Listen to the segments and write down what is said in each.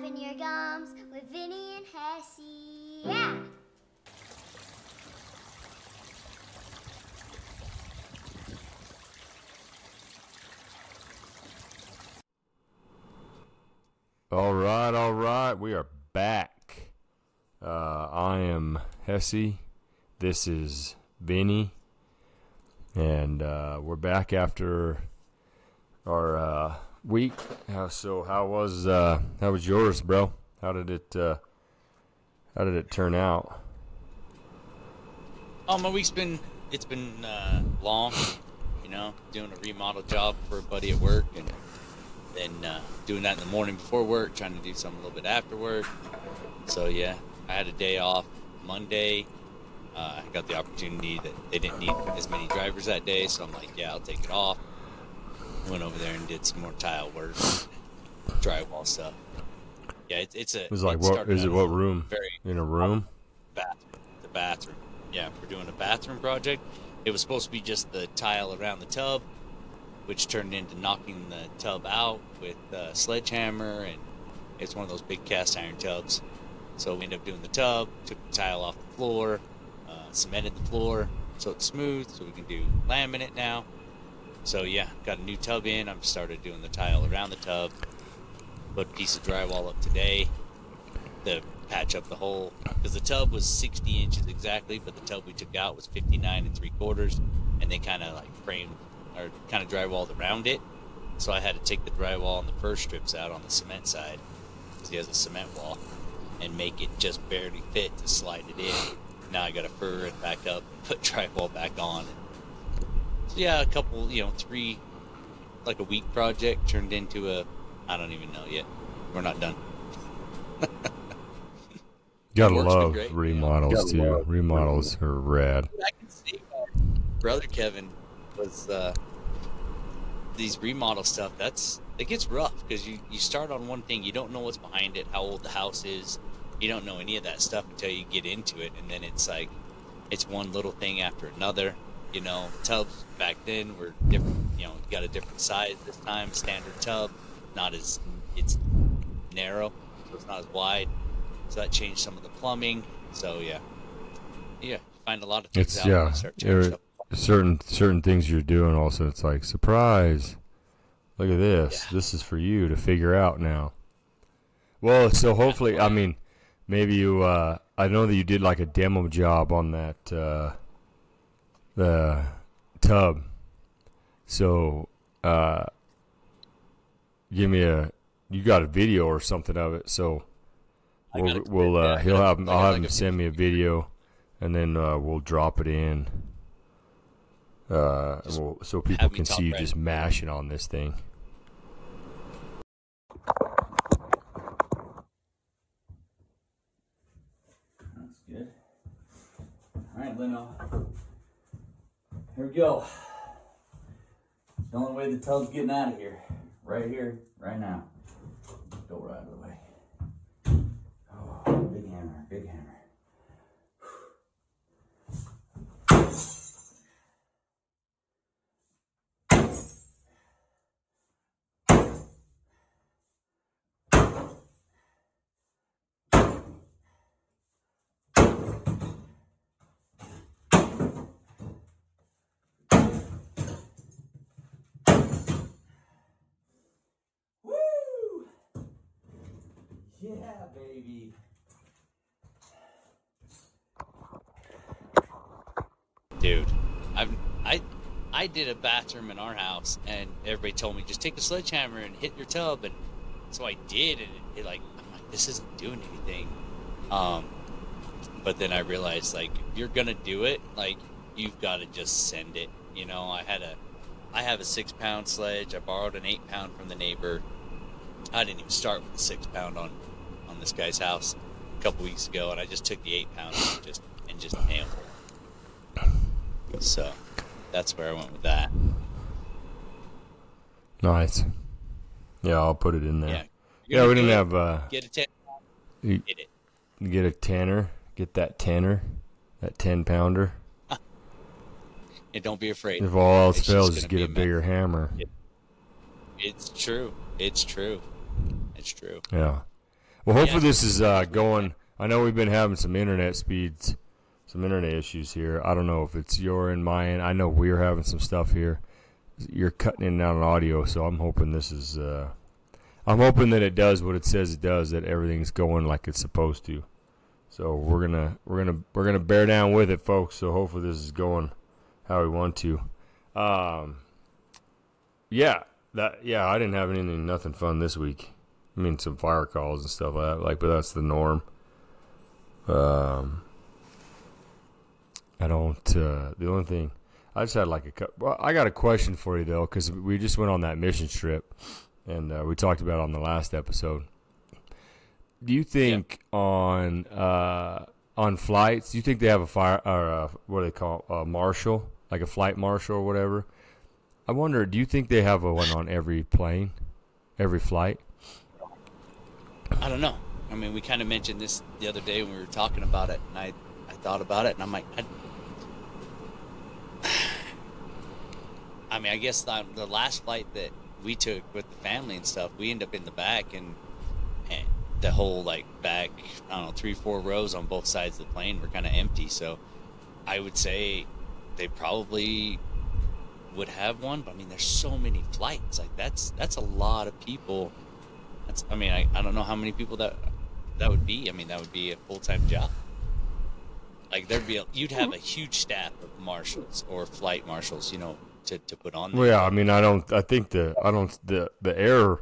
flapping your gums with Vinny and Hessey. Yeah. All right, all right. We are back. Uh, I am Hessey. This is Vinny. And uh, we're back after our uh, week. How, so how was uh, how was yours, bro? How did it uh, how did it turn out? Oh, my week's been it's been uh, long. You know, doing a remodel job for a buddy at work, and then uh, doing that in the morning before work, trying to do something a little bit after work. So yeah, I had a day off Monday. Uh, I got the opportunity that they didn't need as many drivers that day, so I'm like, yeah, I'll take it off. Went over there and did some more tile work, drywall stuff. Yeah, it, it's a. It was like it what is it? What room? Very In a room? bathroom. The bathroom. Yeah, we're doing a bathroom project. It was supposed to be just the tile around the tub, which turned into knocking the tub out with a sledgehammer, and it's one of those big cast iron tubs. So we ended up doing the tub, took the tile off the floor, uh, cemented the floor so it's smooth, so we can do laminate now. So yeah, got a new tub in. I've started doing the tile around the tub. Put a piece of drywall up today to patch up the hole because the tub was 60 inches exactly, but the tub we took out was 59 and three quarters, and they kind of like framed or kind of drywalled around it. So I had to take the drywall and the furring strips out on the cement side because he has a cement wall and make it just barely fit to slide it in. Now I got to fur it back up put drywall back on. So yeah, a couple, you know, three, like a week project turned into a, I don't even know yet. We're not done. Gotta love great, yeah. remodels Gotta too. love remodels are rad. I can see brother Kevin was uh, these remodel stuff. That's it gets rough because you you start on one thing, you don't know what's behind it, how old the house is, you don't know any of that stuff until you get into it, and then it's like it's one little thing after another. You know, tubs back then were different. You know, got a different size this time. Standard tub, not as it's narrow, so it's not as wide. So that changed some of the plumbing. So yeah, yeah, find a lot of things It's yeah. there- certain certain things you're doing also it's like surprise. Look at this. Yeah. This is for you to figure out now. Well, so hopefully, I mean, maybe you. Uh, I know that you did like a demo job on that uh, the tub. So, uh, give me a. You got a video or something of it, so we'll, a- we'll uh, he'll got- have I I'll have like him send me a video, and then uh, we'll drop it in. Uh, we'll, so people can see you right. just mashing on this thing. That's good. All right, Leno. Here we go. The only way the tub's getting out of here, right here, right now. Go right out of the way. Oh, big hammer, big hammer. Woo! Yeah, baby. dude. I've I I did a bathroom in our house, and everybody told me just take a sledgehammer and hit your tub, and so I did, and it, it like I'm like this isn't doing anything. Um, but then I realized like if you're gonna do it, like you've got to just send it. You know, I had a I have a six pound sledge. I borrowed an eight pound from the neighbor. I didn't even start with the six pound on this guy's house a couple weeks ago, and I just took the eight pound and just and just nailed it. So that's where I went with that. Nice. Yeah, I'll put it in there. Yeah. Yeah, we didn't have uh, Get a ten. you- it. get a tanner, get that tanner, that ten pounder. And don't be afraid. If all else It's fails, just get a a bigger hammer. It's true. It's true. It's true. Yeah. Well, hopefully Yeah. this is uh, going. I know we've been having some internet speeds, some internet issues here. I don't know if it's your and mine. I know we're having some stuff here. You're cutting in and out on audio, so I'm hoping this is. Uh, I'm hoping that it does what it says it does. That everything's going like it's supposed to. So we're gonna we're gonna we're gonna bear down with it, folks. So hopefully this is going how we want to. Um, yeah, that yeah. I didn't have anything, nothing fun this week. I mean, some fire calls and stuff like that. Like, but that's the norm. Um, I don't. Uh, the only thing I just had like a. Well, I got a question for you though, because we just went on that mission trip, and uh, we talked about it on the last episode. Do you think on uh, on flights? Do you think they have a fire or a, what do they call it, a marshal, like a flight marshal or whatever? I wonder. Do you think they have a one on every plane, every flight? I don't know. I mean, we kind of mentioned this the other day when we were talking about it, and I, I thought about it, and I'm like, I, I mean, I guess the, the last flight that we took with the family and stuff, we end up in the back, and, and the whole like back, I don't know, three, four rows on both sides of the plane were kind of empty. So, I would say they probably would have one, but I mean, there's so many flights. Like that's that's a lot of people. That's I mean, I, I don't know how many people that that would be. I mean, that would be a full time job. Like there'd be a, you'd have a hmm. huge staff of marshals or flight marshals, you know, to, to put on there. Well, yeah, I mean, I don't. I think the I don't the the air.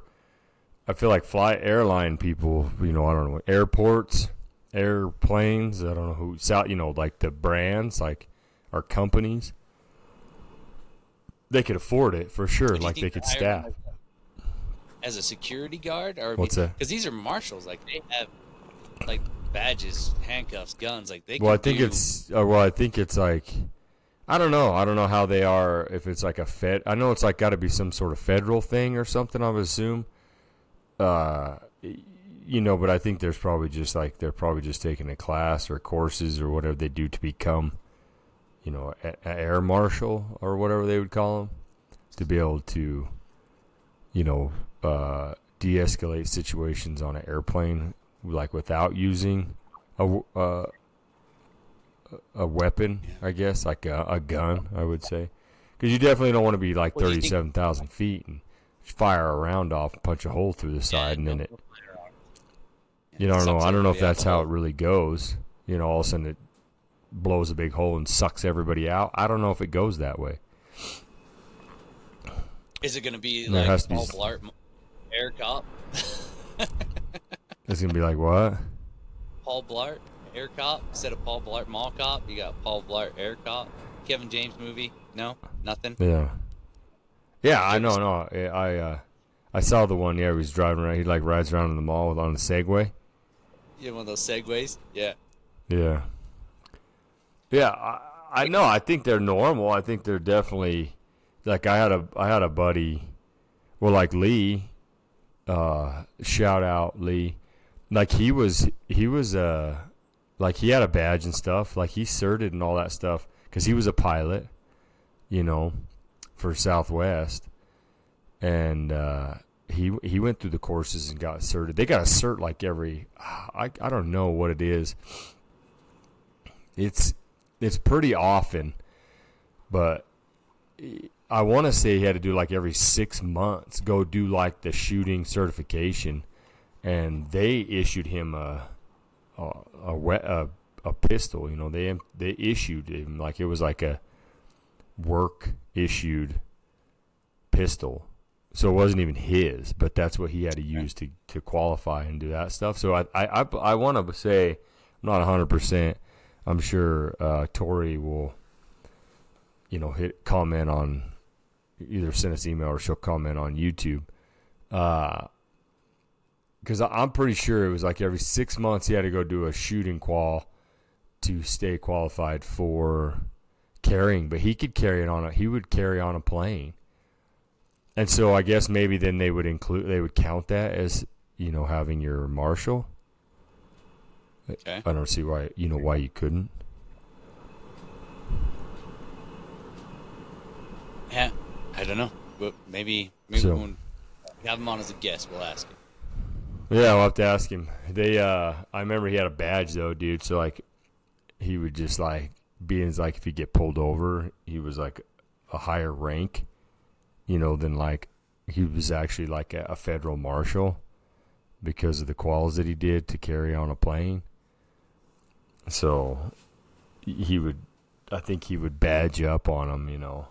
I feel like fly airline people. You know, I don't know airports, airplanes. I don't know who. South. You know, like the brands, like our companies. They could afford it for sure. Like they could hire staff. As a security guard or What's that? Because these are marshals, like they have like badges, handcuffs, guns. Like they. Well, I think do- it's. Uh, well, I think it's like. I don't know. I don't know how they are. If it's like a fed, I know it's like got to be some sort of federal thing or something. I would assume. Uh, you know, but I think there's probably just like they're probably just taking a class or courses or whatever they do to become, you know, a, a air marshal or whatever they would call them, to be able to, you know, uh, de-escalate situations on an airplane like without using a uh, a weapon, I guess, like a, a gun, I would say, because you definitely don't want to be like Well, do you think- thirty-seven thousand feet and fire a round off, and punch a hole through the Yeah, side, and then it. You know, I don't know. I don't know if that's how it really goes. You know, all of a sudden it blows a big hole and sucks everybody out. I don't know if it goes that way. Is it going to be like to be Blart, Air Cop, It's gonna be like what? Paul Blart, Air Cop instead of Paul Blart Mall Cop? You got Paul Blart, Air Cop. Kevin James movie? No, nothing. Yeah. Yeah, I know. No, I I, uh, I saw the one. Yeah, he was driving around. He like rides around in the mall with on the Segway. You have one of those Segways. Yeah. Yeah. Yeah, I, I know. I think they're normal. I think they're definitely like I had a I had a buddy, well, like Lee. Uh, shout out Lee. Like he was he was uh like he had a badge and stuff. Like he certed and all that stuff because he was a pilot, you know, for Southwest, and uh, he he went through the courses and got certed. They got a cert like every I I don't know what it is. It's it's pretty often, but I want to say he had to do like every six months go do like the shooting certification, and they issued him a a a, a, a pistol. You know they they issued him like it was like a work issued pistol. So it wasn't even his, but that's what he had to use to, to qualify and do that stuff. So I I, I, I want to say I'm not 100. percent I'm sure uh, Tori will, you know, hit comment on either send us email or she'll comment on YouTube. Uh, because I'm pretty sure it was like every six months he had to go do a shooting qual to stay qualified for carrying, but he could carry it on a he would carry on a plane. And so I guess maybe then they would include they would count that as you know having your marshal. Okay. I don't see why you know why you couldn't. Yeah. I don't know. But maybe maybe So- when we have him on as a guest, we'll ask him. Yeah, I'll have to ask him. They, uh, I remember he had a badge though, dude. So like, he would just like being like if he get pulled over, he was like a higher rank, you know, than like he was actually like a, a federal marshal because of the quals that he did to carry on a plane. So he would, I think he would badge up on him, you know,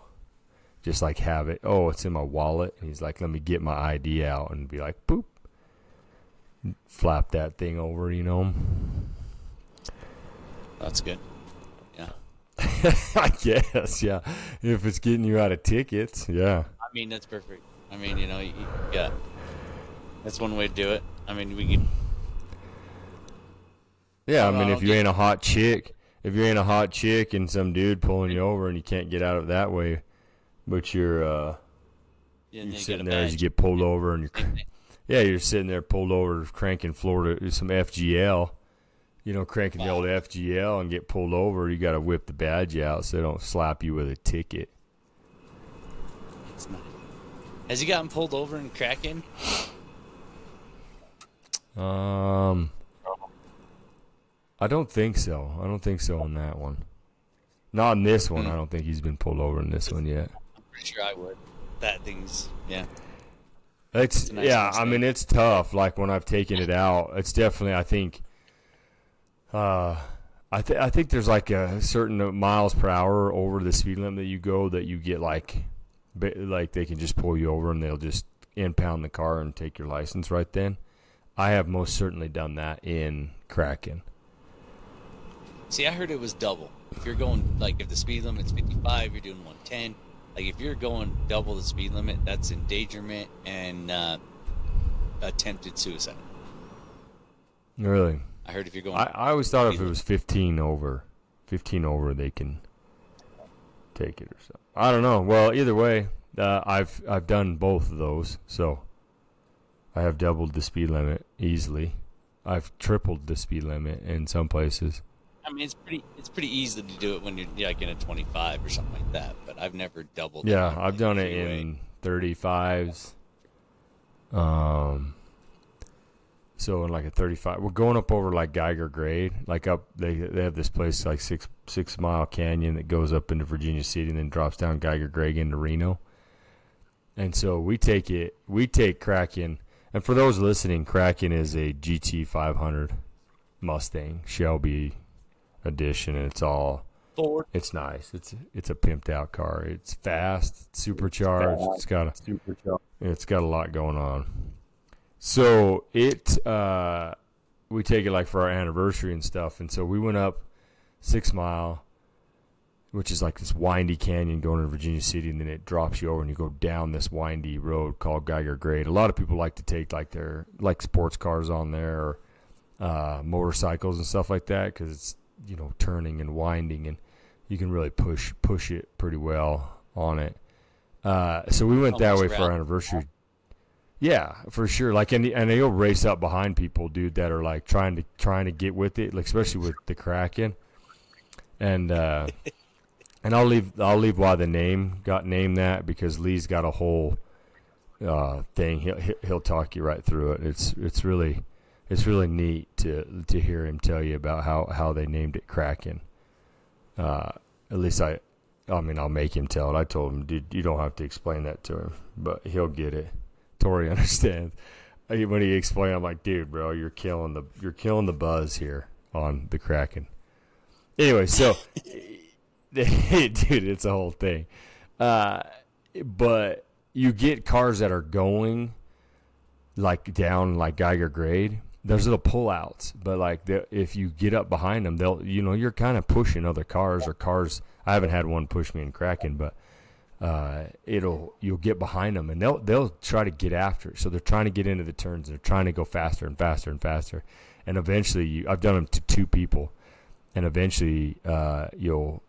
just like have it. Oh, it's in my wallet. And he's like, let me get my ID out and be like, boop, flap that thing over, you know. That's good. Yeah. I guess, yeah. If it's getting you out of tickets, yeah. I mean, that's perfect. I mean, you know, you, got that's one way to do it. I mean, we can. Yeah, I mean, I'll if you ain't a hot chick, if you ain't a hot chick and some dude pulling you over and you can't get out of that way, but you're uh, you're you sitting there as you get pulled over and you're yeah, you're sitting there pulled over cranking Florida some FGL, you know, cranking the old FGL and get pulled over. You got to whip the badge out so they don't slap you with a ticket. It's. Has he gotten pulled over in Kraken? Um, I don't think so. I don't think so on that one. Not in this one. Hmm. I don't think he's been pulled over in this one yet. Pretty sure I would. That thing's yeah. It's It's nice yeah. I mean, it's tough. Like when I've taken it out, it's definitely. I think. Uh, I think I think there's like a certain miles per hour over the speed limit that you go that you get like, like they can just pull you over and they'll just impound the car and take your license right then. I have most certainly done that in Kraken. See, I heard it was double. If you're going like if the speed limit's 55, you're doing 110. Like if you're going double the speed limit, that's endangerment and uh, attempted suicide. Really, I heard if you're going, I, I always thought if it was 15 over, 15 over, they can take it or something. I don't know. Well, either way, uh, I've I've done both of those, so I have doubled the speed limit easily. I've tripled the speed limit in some places. I mean, it's pretty it's pretty easy to do it when you're like in a 25 or something like that. But I've never doubled. Yeah, I've done it in 35s. Um, so in like a 35, we're going up over like Geiger Grade, like up. They they have this place like six six mile canyon that goes up into Virginia City and then drops down Geiger Grade into Reno. And so we take it, we take Kraken, and for those listening, Kraken is a GT 500 Mustang Shelby edition, and it's all Ford. it's nice. It's it's a pimped out car. It's fast, it's supercharged. It's got a Supercharged. it's got a lot going on. So it uh we take it like for our anniversary and stuff. And so we went up six mile, which is like this windy canyon going to Virginia City, and then it drops you over and you go down this windy road called Geiger Grade. A lot of people like to take like their like sports cars on there or uh, motorcycles and stuff like that because it's you know turning and winding and you can really push push it pretty well on it. Uh, so we went that way for our anniversary. Yeah, for sure. Like, and and you'll race up behind people, dude, that are like trying to trying to get with it, like especially with the Kraken. And uh, and I'll leave I'll leave why the name got named that because Lee's got a whole uh, thing. He'll he'll- he'll talk you right through it. It's it's really it's really neat to to hear him tell you about how how they named it Kraken. Uh, at least I, I mean, I'll make him tell it. I told him, dude, you don't have to explain that to him, but he'll get it. Tori understands. When he explained, I'm like, dude, bro, you're killing the you're killing the buzz here on the Kraken. Anyway, so dude, it's a whole thing. Uh, but you get cars that are going like down like Geiger grade. There's little pullouts, but like the, if you get up behind them, they'll you know you're kind of pushing other cars or cars. I haven't had one push me in Kraken, but uh, it'll you'll get behind them and they'll they'll try to get after it. So they're trying to get into the turns. They're trying to go faster and faster and faster, and eventually you, I've done them to two people, and eventually uh, you'll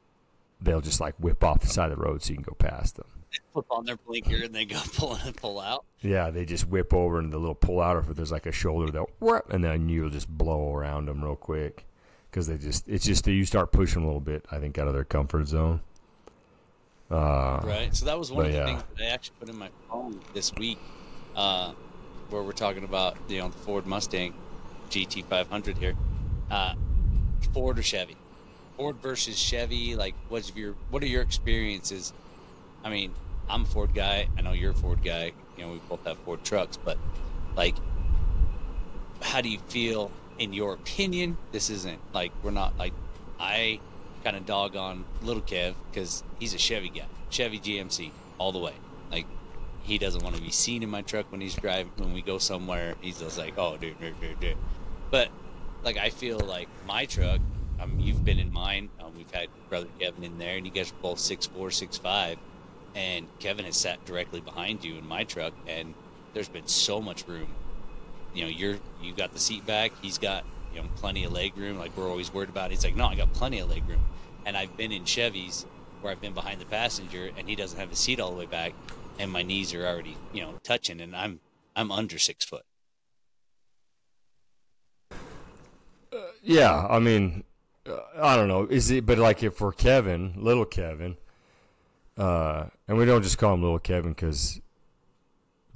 they'll just like whip off the side of the road so you can go past them. Flip on their blinker and they go pull in and pull out. Yeah, they just whip over and the little pull out, or if there's like a shoulder, they'll whoop, and then you'll just blow around them real quick because they just it's just that you start pushing a little bit. I think out of their comfort zone. Uh, Right. So that was one But of the yeah. things that I actually put in my phone this week. Uh, where we're talking about you know the Ford Mustang GT500 here, uh, Ford or Chevy? Ford versus Chevy. Like, what's your what are your experiences? I mean, I'm a Ford guy. I know you're a Ford guy. You know, we both have Ford trucks, but like, how do you feel in your opinion? This isn't like we're not like I kind of dog on little Kev because he's a Chevy guy, Chevy GMC all the way. Like he doesn't want to be seen in my truck when he's driving when we go somewhere. He's just like, oh, dude, dude, dude, dude. But like I feel like my truck. Um, you've been in mine. Um, we've had brother Kevin in there, and you guys are both six four, six five. And Kevin has sat directly behind you in my truck, and there's been so much room. You know, you're you got the seat back. He's got you know plenty of leg room. Like we're always worried about. He's like, no, I got plenty of leg room. And I've been in Chevys where I've been behind the passenger, and he doesn't have the seat all the way back, and my knees are already you know touching, and I'm I'm under six foot. Yeah, I mean, uh, I don't know. Is it? But like, if for Kevin, little Kevin, uh, and we don't just call him little Kevin because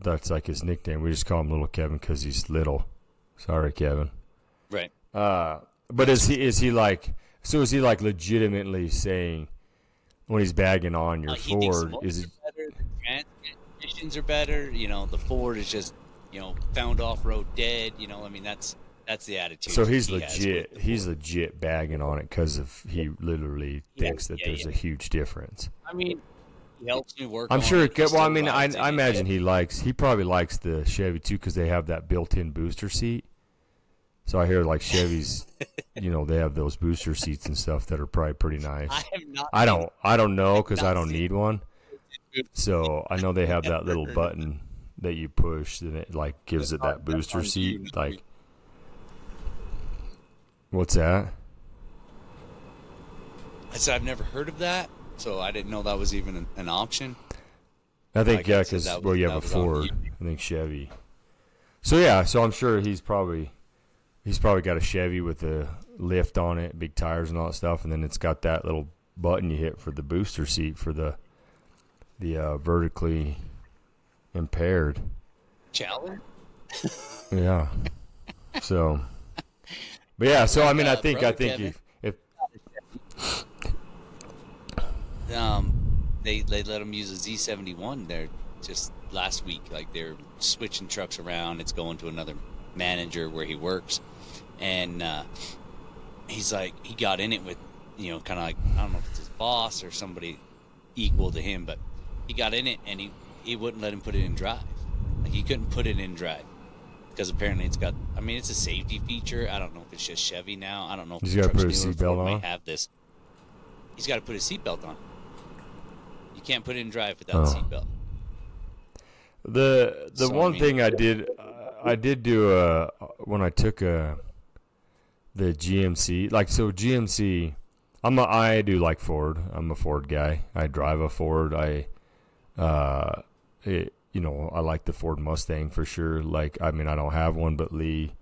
that's like his nickname. We just call him little Kevin because he's little. Sorry, Kevin. Right. Uh, but is he is he like? So is he like legitimately saying when he's bagging on your Uh, Ford? Is it? better, the transmissions are better. You know, the Ford is just you know found off road dead. You know, I mean that's that's the attitude. So he's he legit. He's legit bagging on it because of he literally Yeah, thinks that yeah, there's yeah. a huge difference. I mean, he helps me work. I'm sure. It. Well, I mean, I, I imagine he likes. He probably likes the Chevy too because they have that built-in booster seat. So I hear like Chevys, you know, they have those booster seats and stuff that are probably pretty nice. I have not. I don't. I don't know because I don't need one. So I know they have that little button that you push and it like gives it oh, that booster seat. Like, what's that? I said I've never heard of that, so I didn't know that was even an, an option. I think Like yeah, because well, you have a Ford. I think Chevy. So yeah, so I'm sure he's probably he's probably got a Chevy with a lift on it, big tires and all that stuff, and then it's got that little button you hit for the booster seat for the the uh, vertically impaired. Challenger. Yeah. So, but yeah, so I mean, I think I think if, if um, they they let them use a Z71 there just last week. Like they're switching trucks around. It's going to another manager where he works, and uh, he's like he got in it with you know kind of like I don't know if it's his boss or somebody equal to him, but he got in it and he he wouldn't let him put it in drive. Like he couldn't put it in drive. Because apparently it's got, I mean, it's a safety feature. I don't know if it's just Chevy now. I don't know if He's the gotta put his newer, seatbelt on? have this. He's got to put his seatbelt on. You can't put it in drive without Oh. seatbelt. The the So, I one mean- thing I did uh, I did do uh when I took uh the GMC like so GMC I'm a, I do like Ford. I'm a Ford guy. I drive a Ford. I uh it, you know I like the Ford Mustang for sure. Like I mean I don't have one but Lee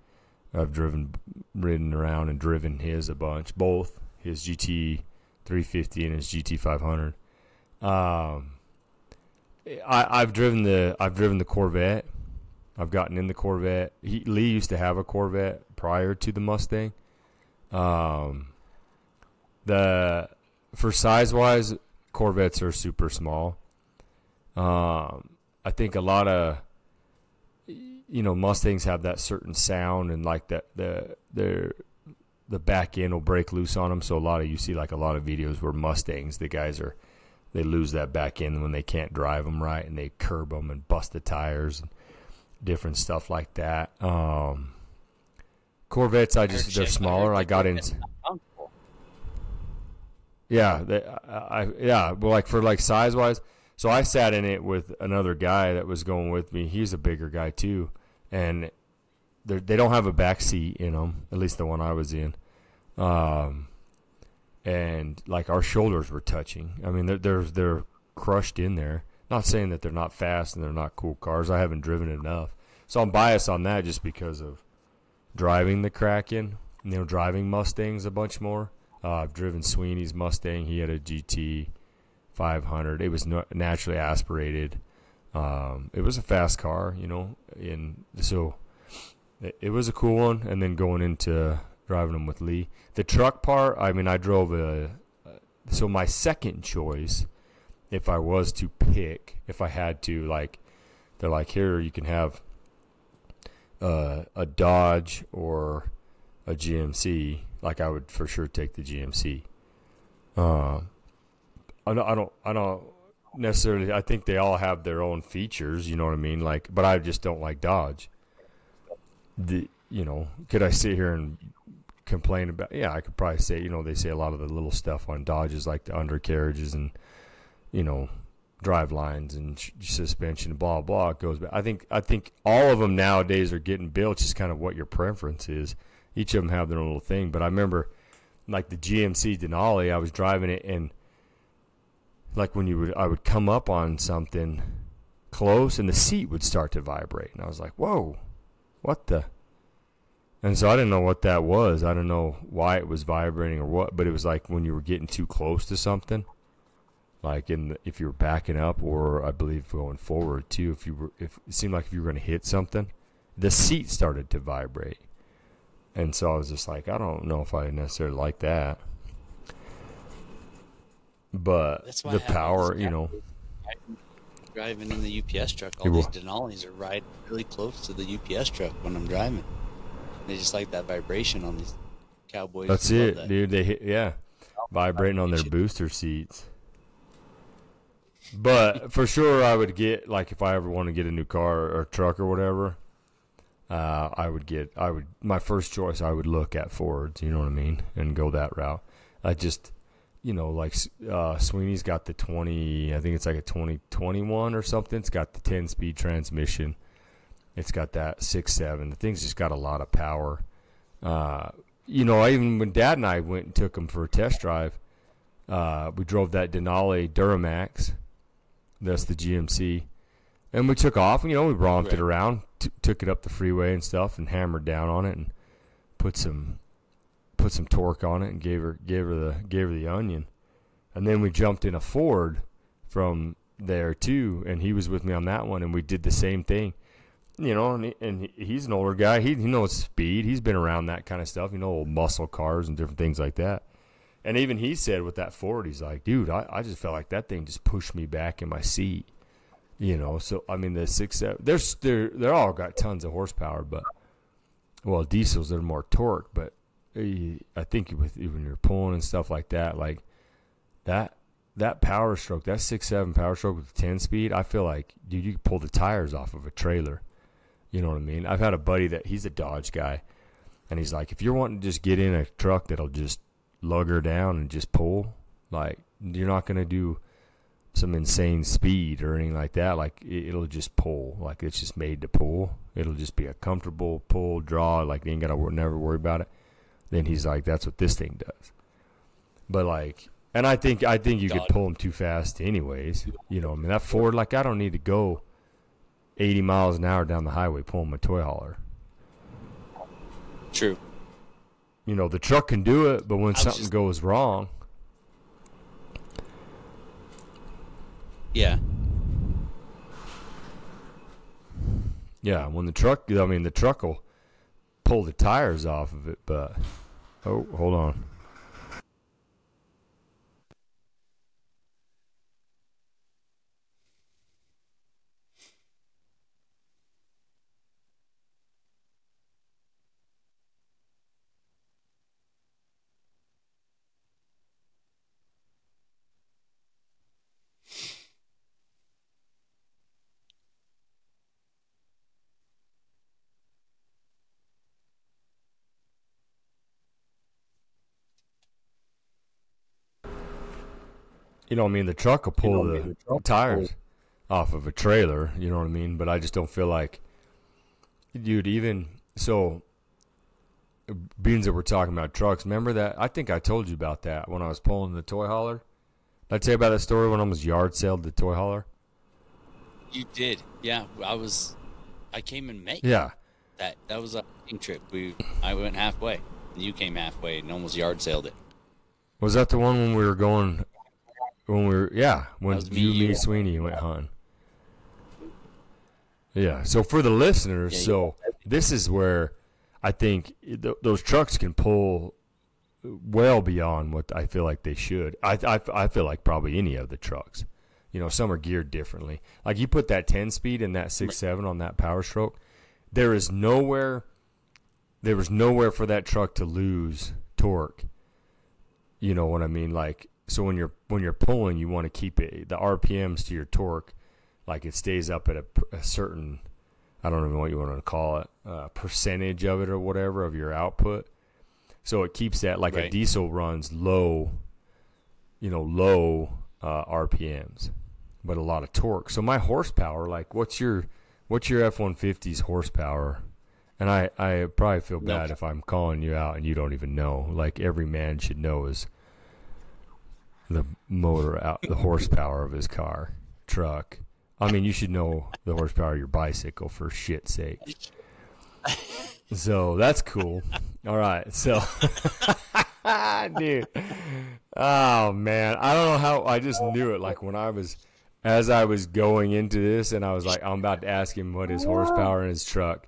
I've driven ridden around and driven his a bunch both his GT 350 and his GT 500 um I, I've driven the I've driven the Corvette. I've gotten in the Corvette. He, Lee used to have a Corvette prior to the Mustang. Um, the for size wise, Corvettes are super small. Um, I think a lot of you know Mustangs have that certain sound and like that the the the back end will break loose on them. So a lot of you see like a lot of videos where Mustangs the guys are they lose that back end when they can't drive them right and they curb them and bust the tires and different stuff like that. Um, Corvettes, I just they're smaller. I got in. Corvette's not comfortable. Yeah, they, I, I yeah, well, like for like size wise. So I sat in it with another guy that was going with me. He's a bigger guy too, and they they don't have a back seat in them. At least the one I was in. Um, and like our shoulders were touching. I mean, they're they're they're crushed in there. Not saying that they're not fast and they're not cool cars. I haven't driven enough, so I'm biased on that just because of driving the Kraken. You know, driving Mustangs a bunch more. Uh, I've driven Sweeney's Mustang. He had a GT 500. It was naturally aspirated. Um, it was a fast car, you know, and so it, it was a cool one. And then going into driving them with Lee, the truck part. I mean, I drove a. So my second choice, if I was to pick, if I had to, like, they're like, here you can have uh, a Dodge or a GMC. Like, I would for sure take the GMC. Uh, I don't, I don't, I don't necessarily. I think they all have their own features. You know what I mean? Like, but I just don't like Dodge. The, you know, could I sit here and complain about? Yeah, I could probably say. You know, they say a lot of the little stuff on Dodges, like the undercarriages and, you know, drive lines and sh- suspension, blah blah. It goes back. I think I think all of them nowadays are getting built. Just kind of what your preference is. Each of them have their own little thing. But I remember, like the GMC Denali, I was driving it and like when you would I would come up on something close and the seat would start to vibrate and I was like, "Whoa. What the?" And so I didn't know what that was. I don't know why it was vibrating or what, but it was like when you were getting too close to something. Like in the, if you were backing up or I believe going forward too, if you were if it seemed like if you were going to hit something, the seat started to vibrate. And so I was just like, I don't know if I necessarily like that but the power, you know, driving in the UPS truck, all these. Denali's are right really close to the UPS truck when I'm driving. They just like that vibration on these cowboys. that's it, that. dude. They hit, yeah, vibrating on their booster seats. But for sure, I would get like if I ever want to get a new car or truck or whatever, uh, I would get. I would my first choice. I would look at Fords. You know what I mean, and go that route. I just, you know, like uh, Sweeney's got the twenty. I think it's like a twenty twenty one or something. It's got the ten speed transmission. It's got that six seven. The thing's just got a lot of power. Uh, you know, even when Dad and I went and took him for a test drive, uh, we drove that Denali Duramax. That's the GMC, and we took off. You know, we romped it around, t- took it up the freeway and stuff, and hammered down on it, and put some put some torque on it, and gave her gave her the gave her the onion, and then we jumped in a Ford from there too, and he was with me on that one, and we did the same thing you know, and, he, and he's an older guy. He, he knows speed. He's been around that kind of stuff, you know, old muscle cars and different things like that. And even he said with that Ford, he's like, dude, I, I just felt like that thing just pushed me back in my seat. You know, so I mean the six seven, they're they're they're all got tons of horsepower, but well, diesels they're more torque. But eh, I think with when you're pulling and stuff like that, like that that power stroke, that six seven power stroke with ten speed, I feel like dude, you could pull the tires off of a trailer. You know what I mean? I've had a buddy that he's a Dodge guy, and he's like, if you're wanting to just get in a truck that'll just lug her down and just pull, like you're not gonna do some insane speed or anything like that. Like it, it'll just pull. Like it's just made to pull. It'll just be a comfortable pull draw. Like you ain't gotta wor- never worry about it. Then he's like, that's what this thing does. But like, and I think I think you could pull them too fast, anyways. You know, I mean that Ford. Like I don't need to go 80 miles an hour down the highway pulling my toy hauler. True. You know, the truck can do it, but when something just- goes wrong, Yeah. yeah, when the truck, I mean, the truck will pull the tires off of it, but oh, hold on. You know, what I mean, the truck will pull know, the, I mean, the truck will tires off of a trailer. You know what I mean? But I just don't feel like, dude. Even so, beans that we're talking about trucks, remember that? I think I told you about that when I was pulling the toy hauler. Did I tell you about that story when I was yard sailed the toy hauler? You did. Yeah. I was. I came in May. Yeah. That that was a trip. We I went halfway. And you came halfway and almost yard sailed it. Was that the one when we were going? When we were, yeah, when me, you, me, you. Sweeney went hunting. Yeah. So for the listeners, Yeah, so this is where I think th- those trucks can pull well beyond what I feel like they should. I, I, I feel like probably any of the trucks. You know, some are geared differently. Like you put that 10 speed and that 6 7 on that power stroke, there is nowhere there was nowhere for that truck to lose torque. You know what I mean? Like so when you're when you're pulling, you want to keep it the RPMs to your torque like it stays up at a, a certain I don't even know what you want to call it, uh, percentage of it or whatever of your output. So it keeps that like a diesel runs low, you know, low uh, RPMs, but a lot of torque. So my horsepower, like, what's your what's your F one 50s horsepower? And I I probably feel Nope. bad if I'm calling you out and you don't even know. Like every man should know is the motor out the horsepower of his car, truck. I mean, you should know the horsepower of your bicycle for shit's sake. So that's cool. All right. So, dude. Oh, man. I don't know how. I just knew it. Like when I was, as I was going into this, and I was like, I'm about to ask him what his horsepower in his truck,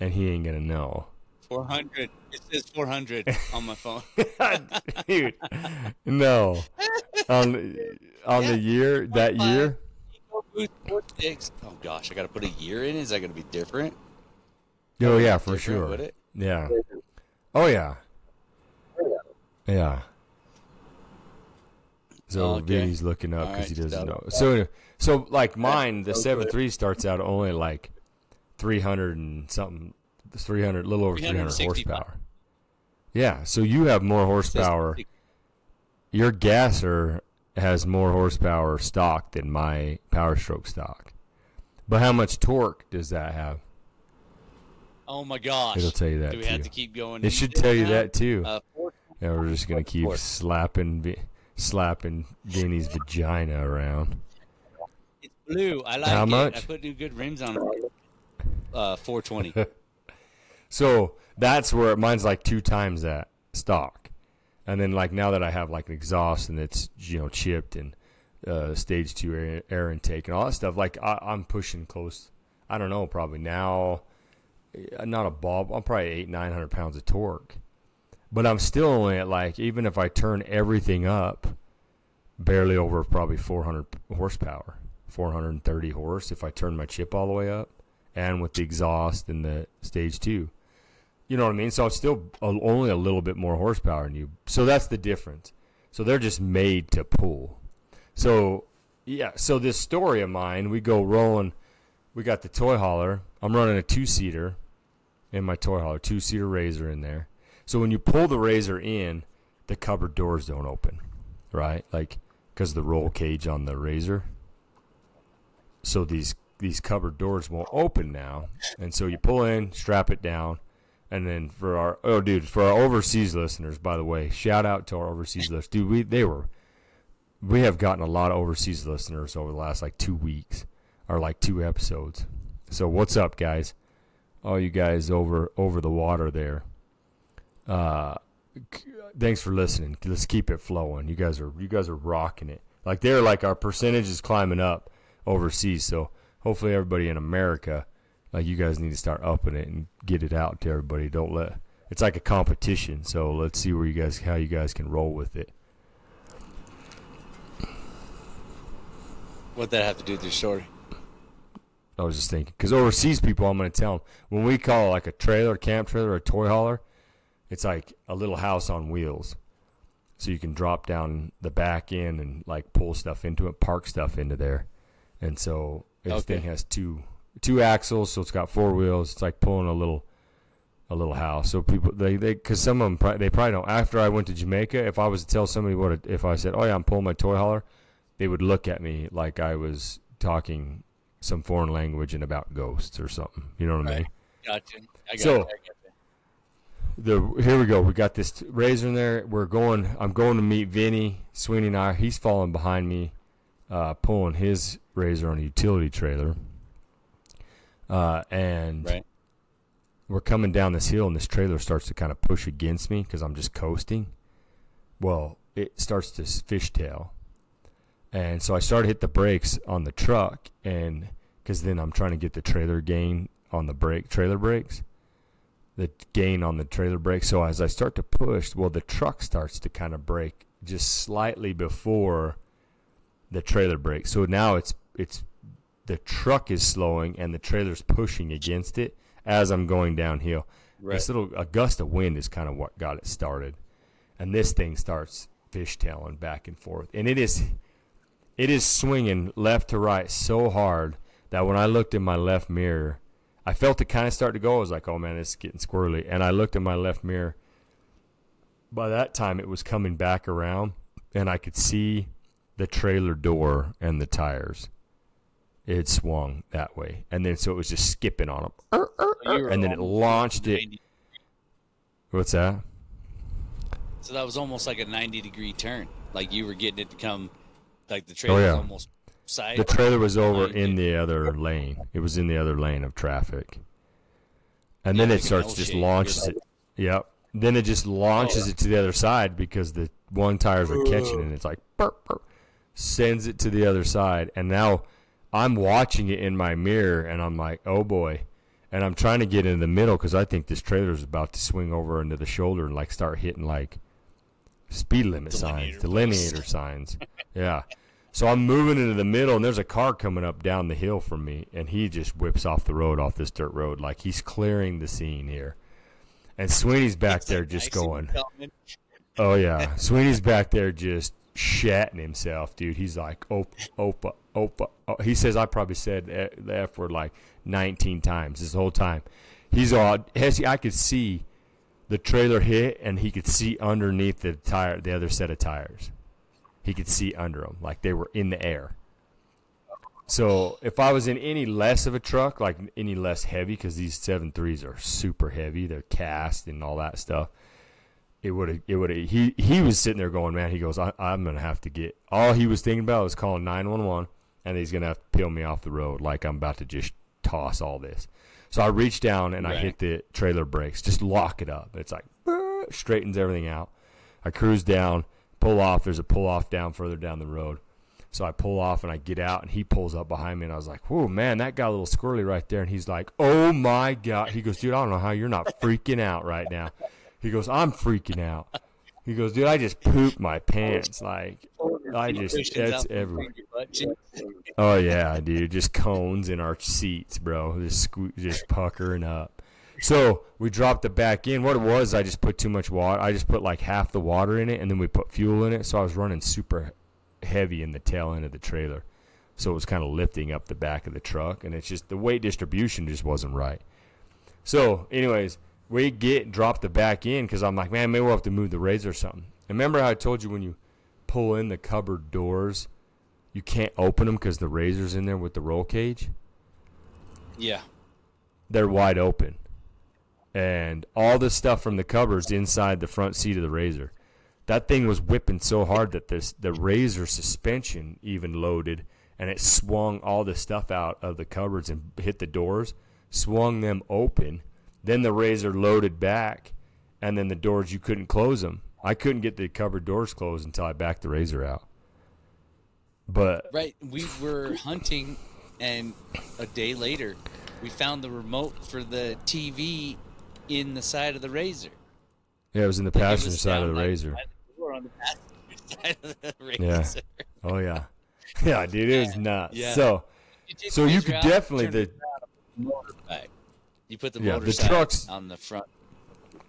and he ain't going to know. 400. It says 400 on my phone. dude, no. On, on the year, that year, Oh gosh, I got to put a year in. Is that going to be different? oh, yeah, for sure. Would it? Yeah. Oh yeah. Yeah. So oh, Okay. Vinny's looking up because he doesn't know. So so like mine, the seven three starts out only like three hundred and something, three hundred, little over three hundred horsepower. Yeah. So you have more horsepower. Your gasser has more horsepower stock than my Power Stroke stock. But how much torque does that have? Oh my gosh. It'll tell you that Do we have too. to keep going? It should tell you now? that too. Uh, Yeah, we're just gonna keep slapping, slapping Vinny's vagina around. it's blue. I like How it. much? I put new good rims on it. Uh, 420. So that's where mine's like two times that stock, and then like now that I have like an exhaust and it's you know chipped and uh, stage two air, air intake and all that stuff, like I, I'm pushing close. I don't know, probably now, eh, not a bob. I'm probably eight nine hundred pounds of torque, but I'm still only at like even if I turn everything up, barely over probably 400 horsepower, 430 horse if I turn my chip all the way up, and with the exhaust and the stage two. You know what I mean? So it's still only a little bit more horsepower than you. So that's the difference. So they're just made to pull. So yeah. So this story of mine, we go rolling. We got the toy hauler. I'm running a two seater in my toy hauler, two seater razor in there. So when you pull the razor in, the cupboard doors don't open, right? Like because the roll cage on the razor. So these these cupboard doors won't open now, and so you pull in, strap it down, and then for our oh dude for our overseas listeners, by the way, shout out to our overseas listeners, dude. We they were we have gotten a lot of overseas listeners over the last like two weeks or like two episodes. So what's up, guys? All you guys over over the water there. Uh, thanks for listening. Let's keep it flowing. You guys are you guys are rocking it. Like they're like our percentage is climbing up overseas. So hopefully everybody in America, like you guys need to start upping it and get it out to everybody. Don't let it's like a competition. So let's see where you guys how you guys can roll with it. What'd that have to do with your story? I was just thinking because overseas people, I'm going to tell them when we call like a trailer, camp trailer, a toy hauler, it's like a little house on wheels, so you can drop down the back end and like pull stuff into it, park stuff into there, and so this Okay. thing has two two axles, so it's got four wheels. It's like pulling a little a little house. So people they they because some of them they probably don't. After I went to Jamaica, if I was to tell somebody what it, if I said, oh yeah, I'm pulling my toy hauler, they would look at me like I was talking some foreign language and about ghosts or something. You know what I mean? Gotcha. I got So- it. I got it. The here we go. We got this t- razor in there. We're going. I'm going to meet Vinny Sweeney and I. He's following behind me, uh, pulling his razor on a utility trailer. Uh, and Right. we're coming down this hill, and this trailer starts to kind of push against me because I'm just coasting. Well, it starts to fishtail, and so I started to hit the brakes on the truck, and because then I'm trying to get the trailer gain on the brake trailer brakes, the gain on the trailer brake. So as I start to push, well, the truck starts to kind of brake just slightly before the trailer brake. So now it's it's the truck is slowing and the trailer's pushing against it as I'm going downhill. This little a gust of wind is kind of what got it started, and this thing starts fishtailing back and forth, and it is it is swinging left to right so hard that when I looked in my left mirror, I felt it kind of start to go. I was like, "Oh man, it's getting squirrely," and I looked in my left mirror. By that time, it was coming back around, and I could see the trailer door and the tires. It swung that way, and then so it was just skipping on them, You were and then it almost launched it. What's that? So that was almost like a 90 degree turn. Like you were getting it to come, like the oh, trailer Oh, yeah. was almost side. The trailer was over in the other lane. It was in the other lane of traffic. And then Yeah, it like an starts just launches it. Yep. Then it just launches oh, it to the other side because the one tires are catching and it's like burp, burp, sends it to the other side. And now I'm watching it in my mirror and I'm like, oh boy. And I'm trying to get in the middle because I think this trailer is about to swing over into the shoulder and like start hitting like speed limit signs, Delineator delineator signs. Yeah. So I'm moving into the middle, and there's a car coming up down the hill from me, and he just whips off the road, off this dirt road, like he's clearing the scene here. And Sweeney's back It's there just you going, oh yeah. Sweeney's back there just shatting himself, dude. He's like, opa, opa, opa. Oh, he says I probably said the- F word like 19 times this whole time. He's all, Hessey, I could see the trailer hit, and he could see underneath the tire, the other set of tires. He could see under them, like they were in the air. So if I was in any less of a truck, like any less heavy, because these seven threes are super heavy, they're cast and all that stuff. It would have. It would have. He he was sitting there going, man. He goes, I, I'm gonna have to get. All he was thinking about was calling nine one one, and he's gonna have to peel me off the road, like I'm about to just toss all this. So I reached down and I hit the trailer brakes, just lock it up. It's like straightens everything out. I cruise down, pull off. There's a pull off down further down the road. So I pull off and I get out and he pulls up behind me and I was like, "Whoa, man, that got a little squirrely right there." And he's like, "Oh my god!" He goes, "Dude, I don't know how you're not freaking out right now." He goes, "I'm freaking out." He goes, "Dude, I just pooped my pants. Like, I just it's everywhere." behind your butt cheeks. Oh yeah, dude, just cones in our seats, bro. Just sque- just puckering up. So we dropped it back in. What it was, I just put too much water. I just put like half the water in it, and then we put fuel in it. So I was running super heavy in the tail end of the trailer. So it was kind of lifting up the back of the truck, and it's just the weight distribution just wasn't right. So, anyways, we get drop the back in because I'm like, man, maybe we'll have to move the razor or something. And remember how I told you when you pull in the cupboard doors, you can't open them because the razor's in there with the roll cage. Yeah. They're wide open, and all the stuff from the cupboards inside the front seat of the razor. That thing was whipping so hard that this the razor suspension even loaded, and it swung all the stuff out of the cupboards and hit the doors, swung them open. Then the razor loaded back, and then the doors you couldn't close them. I couldn't get the cupboard doors closed until I backed the razor out. But Right. We were hunting, and a day later, we found the remote for the TV in the side of the razor. yeah, it was in the Like, passenger side of the razor. by the on the passenger side of the Yeah. Oh yeah, yeah, dude, it was nuts. Yeah. So You So you could definitely- the- You put the Yeah, motor the trucks- on the front.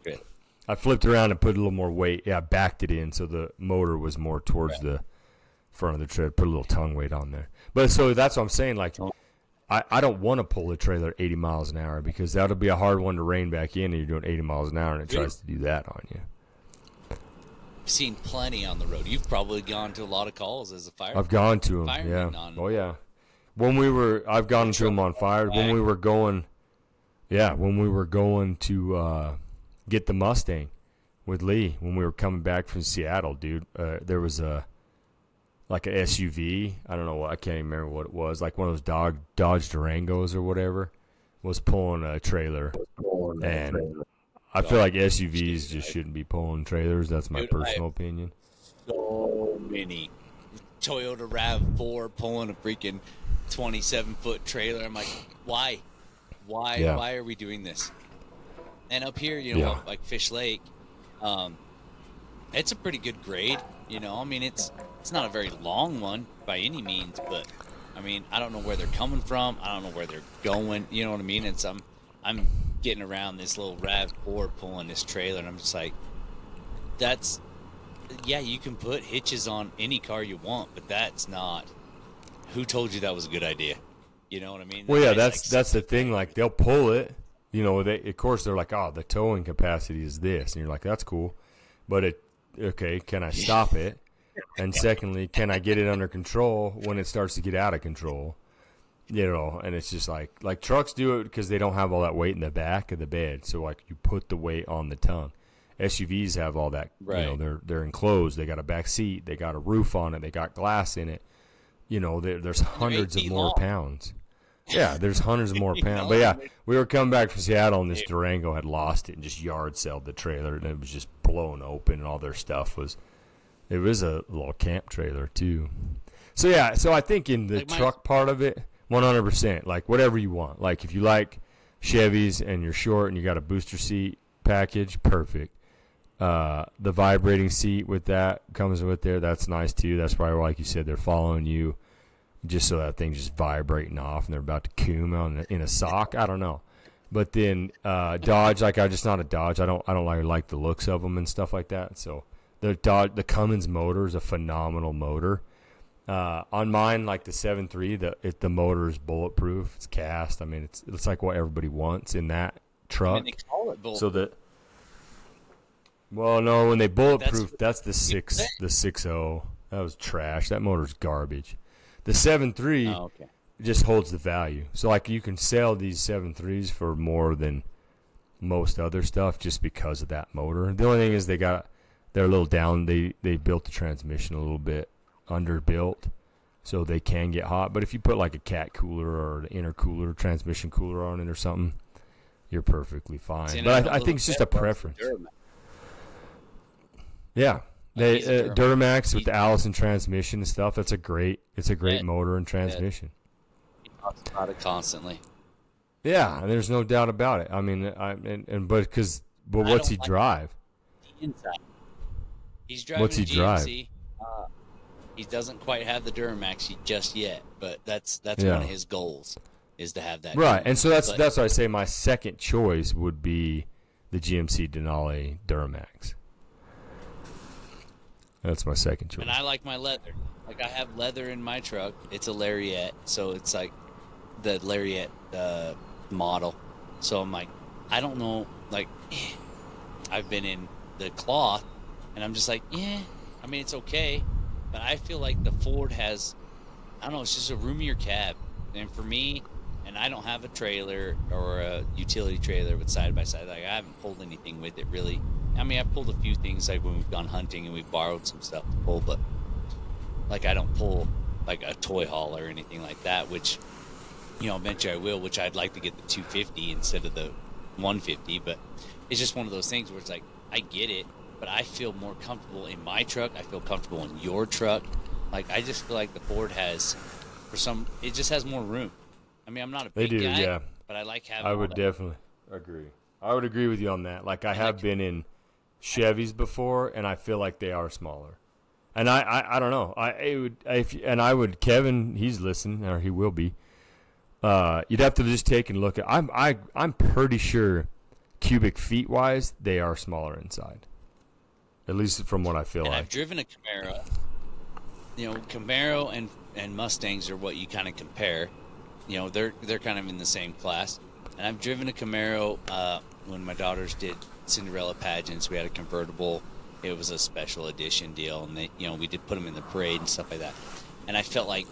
Good. I flipped around and put a little more weight. Yeah, I backed it in so the motor was more towards the front of the trailer. Put a little tongue weight on there. But so that's what I'm saying. Like, I, I don't want to pull the trailer 80 miles an hour because that'll be a hard one to rein back in, and you're doing 80 miles an hour, and it tries to do that on you. I've seen plenty on the road. You've probably gone to a lot of calls as a fire. I've gone to them. Yeah. on- Oh yeah. When we were, I've gone to them on fire. When we were going, yeah, when we were going to uh, get the Mustang with Lee when we were coming back from Seattle, dude. Uh, there was a like an SUV. I don't know what I can't even remember what it was. Like one of those Dodge Dodge Durangos or whatever was pulling a trailer, and I feel like SUVs just shouldn't be pulling trailers. That's my Dude, personal opinion. so many Toyota Rav Four pulling a freaking twenty-seven foot trailer. I'm like, why, why, Yeah. why are we doing this? And up here, you know, Yeah. like Fish Lake, um, it's a pretty good grade. You know, I mean, it's it's not a very long one by any means, but I mean, I don't know where they're coming from. I don't know where they're going. You know what I mean? And so I'm I'm getting around this little Rav Four pulling this trailer, and I'm just like, that's yeah, you can put hitches on any car you want, but that's not. Who told you that was a good idea? You know what I mean? Well, yeah, That that's like, that's the thing. Like they'll pull it, you know. They of course they're like, oh, the towing capacity is this, and you're like, that's cool, but it okay. Can I stop it? And secondly, can I get it under control when it starts to get out of control? You know, and it's just like like trucks do it because they don't have all that weight in the back of the bed. So like you put the weight on the tongue. SUVs have all that. You know, Right. they're they're enclosed. They got a back seat. They got a roof on it. They got glass in it. You know, there, there's hundreds of more long. pounds. Yeah, there's hundreds more pounds. But yeah, we were coming back from Seattle, and this Durango had lost it and just yard sold the trailer, and it was just blown open, and all their stuff was. It was a little camp trailer too. So yeah, so I think in the Like my- truck part of it, 100. percent Like whatever you want. Like if you like Chevys and you're short and you got a booster seat package, perfect. Uh, the vibrating seat with that comes with there. That's nice too. That's probably like you said, they're following you just so that thing's just vibrating off and they're about to coom on in a sock. I don't know. But then uh, Dodge, like I'm just not a Dodge. I don't I don't like like the looks of them and stuff like that. So the Dodge, the Cummins motor is a phenomenal motor. Uh, on mine, like the 7.3, the it, the motor is bulletproof. It's cast. I mean, it's it's like what everybody wants in that I truck. mean, they call it. So that. Well, no, when they bulletproof, that's, That's- the six, the six zero. That was trash. That motor's garbage. The seven three oh, okay. just holds the value. So like you can sell these seven threes for more than most other stuff just because of that motor. The only thing is they got they're a little down. They they built the transmission a little bit underbuilt, so they can get hot. But if you put like a cat cooler or an intercooler, transmission cooler on it or something, you're perfectly fine. But I, I think it's just a Ted loves the preference. Yeah. They, uh, Duramax. With the Allison transmission and stuff. That's a great. It's a great Yeah. motor and transmission. He talks about it constantly. Yeah, and there's no doubt about it. I mean, I and, and but because but I what's he like- drive? The inside. He's driving What's he a drive? Uh, he doesn't quite have the Duramax just yet, but that's that's Yeah. one of his goals is to have that. Right, and so that's But- that's why I say my second choice would be the GMC Denali Duramax. That's my second choice. And I like my leather. Like I have leather in my truck. It's a Lariat, so it's like the Lariat uh, model. So I'm like, I don't know. Like, I've been in the cloth, and I'm just like, yeah. I mean, it's okay, but I feel like the Ford has, I don't know. It's just a roomier cab, and for me, and I don't have a trailer or a utility trailer with side by side. Like I haven't pulled anything with it really. I mean, I've pulled a few things like when we've gone hunting and we've borrowed some stuff to pull, but like I don't pull like a toy haul or anything like that. Which you know, eventually I will. Which I'd like to get the 250 instead of the 150. But it's just one of those things where it's like I get it, but I feel more comfortable in my truck. I feel comfortable in your truck. Like I just feel like the Ford has, for some, it just has more room. I mean, I'm not a They do, guy, yeah. but I like having. I would definitely agree. I would agree with you on that. Like I And have like- been in Chevys before, and I feel like they are smaller. And I, I, I don't know. I it would if and I would Kevin. He's listening, or he will be. Uh, you'd have to just take and look at. I'm I I'm pretty sure, cubic feet wise, they are smaller inside. At least from what I feel And like. I've driven a Camaro. You know, Camaro and and Mustangs are what you kind of compare. You know, they're they're kind of in the same class. And I've driven a Camaro uh, when my daughters did Cinderella pageants. We had a convertible. It was a special edition deal, and they, you know, we did put them in the parade and stuff like that. And I felt like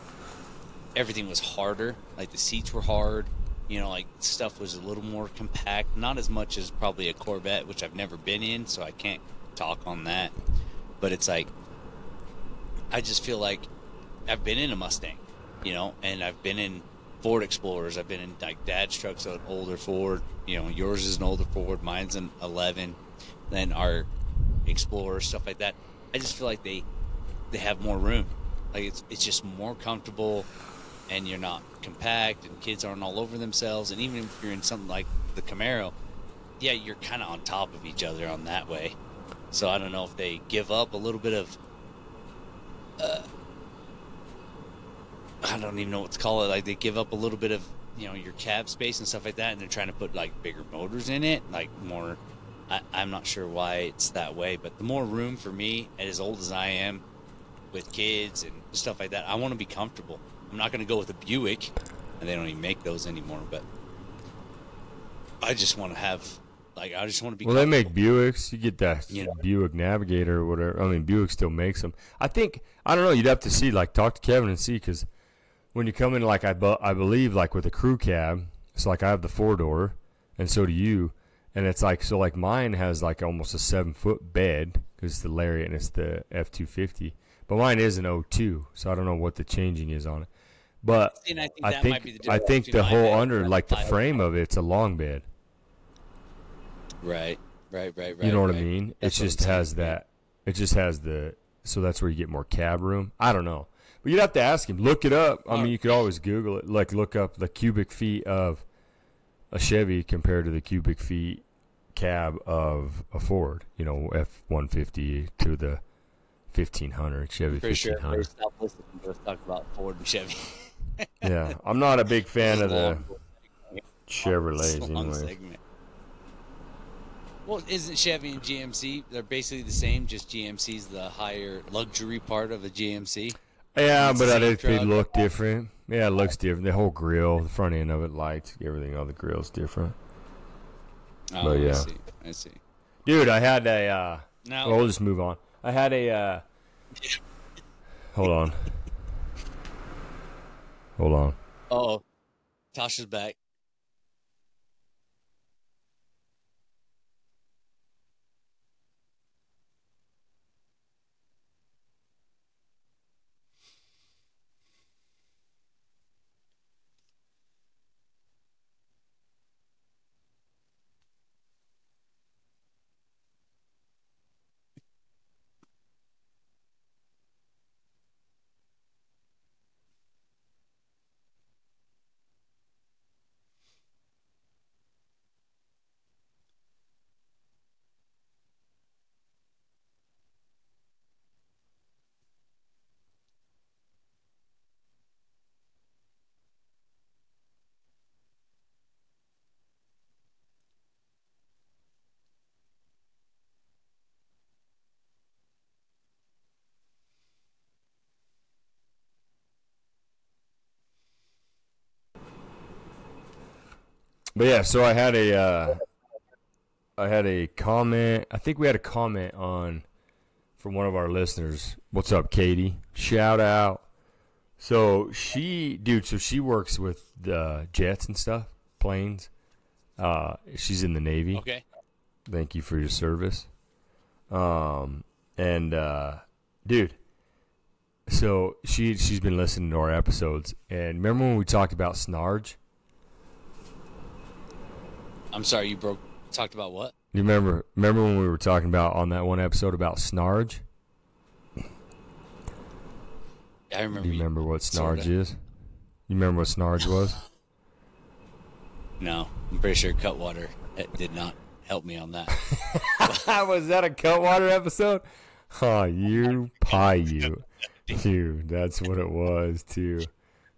everything was harder. Like the seats were hard. You know, like stuff was a little more compact. Not as much as probably a Corvette, which I've never been in, so I can't talk on that. But it's like I just feel like I've been in a Mustang, you know, and I've been in Ford Explorers. I've been in like Dad's truck's an older Ford. You know, yours is an older Ford. Mine's an 11. Then our Explorer stuff like that. I just feel like they they have more room. Like it's it's just more comfortable, and you're not compact, and kids aren't all over themselves. And even if you're in something like the Camaro, yeah, you're kind of on top of each other on that way. So I don't know if they give up a little bit of. Uh, I don't even know what to call it. Like they give up a little bit of you know your cab space and stuff like that, and they're trying to put like bigger motors in it, like more. I, I'm not sure why it's that way, but the more room for me, and as old as I am, with kids and stuff like that, I want to be comfortable. I'm not going to go with a Buick, and they don't even make those anymore. But I just want to have, like, I just want to be. Well, they make. Buicks. You get that You know. Buick Navigator or whatever. I mean, Buick still makes them. I think I don't know. You'd have to see, like, talk to Kevin and see, because when you come in, like I, bu- I believe, like with a crew cab, it's like I have the four door, and so do you, and it's like so, like mine has like almost a seven foot bed because it's the Lariat and it's the F two fifty, but mine is an 02, so I don't know what the changing is on it. But And I think I that think might be the I think the whole under, like the frame of it's a long bed. Right, right, right, right. You know what I mean? That's it just has that. It just has the. So that's where you get more cab room. I don't know, but you'd have to ask him. Look it up. I mean, you could always Google it. Like look up the cubic feet of a Chevy compared to the cubic feet cab of a Ford. You know, F one fifty to the fifteen hundred Chevy Pretty sure fifteen hundred. stopped listening to us talk about Ford and Chevy. Yeah, I'm not a big fan of the Chevrolets anyway. Well, isn't Chevy and GMC? They're basically the same. Just GMC's the higher luxury part of the GMC. Yeah, It's but I they truck. look different. Yeah, it looks different. The whole grill, the front end of it, lights, everything on the grill's different. Oh, But yeah. I see. I see. Dude, I had a. Uh, Now, well, we'll just move on. I had a. Uh, hold on. Hold on. oh, Tasha's back. But yeah, so I had a. Uh, I had a comment. I think we had a comment on from one of our listeners. What's up, Katie? Shout out. So she, dude, so she works with the jets and stuff, planes. Uh, she's in the Navy. Okay. Thank you for your service. Um, and uh, dude, so she she's been listening to our episodes, and remember when we talked about Snarge? I'm sorry, you broke. Talked about what? You remember remember when we were talking about on that one episode about Snarge? I remember. Do you remember what Snarge sorta. is? You remember what Snarge was? No, I'm pretty sure Cutwater eh, did not help me on that. was that a Cutwater episode? Oh, you pie you. Dude, that's what it was too.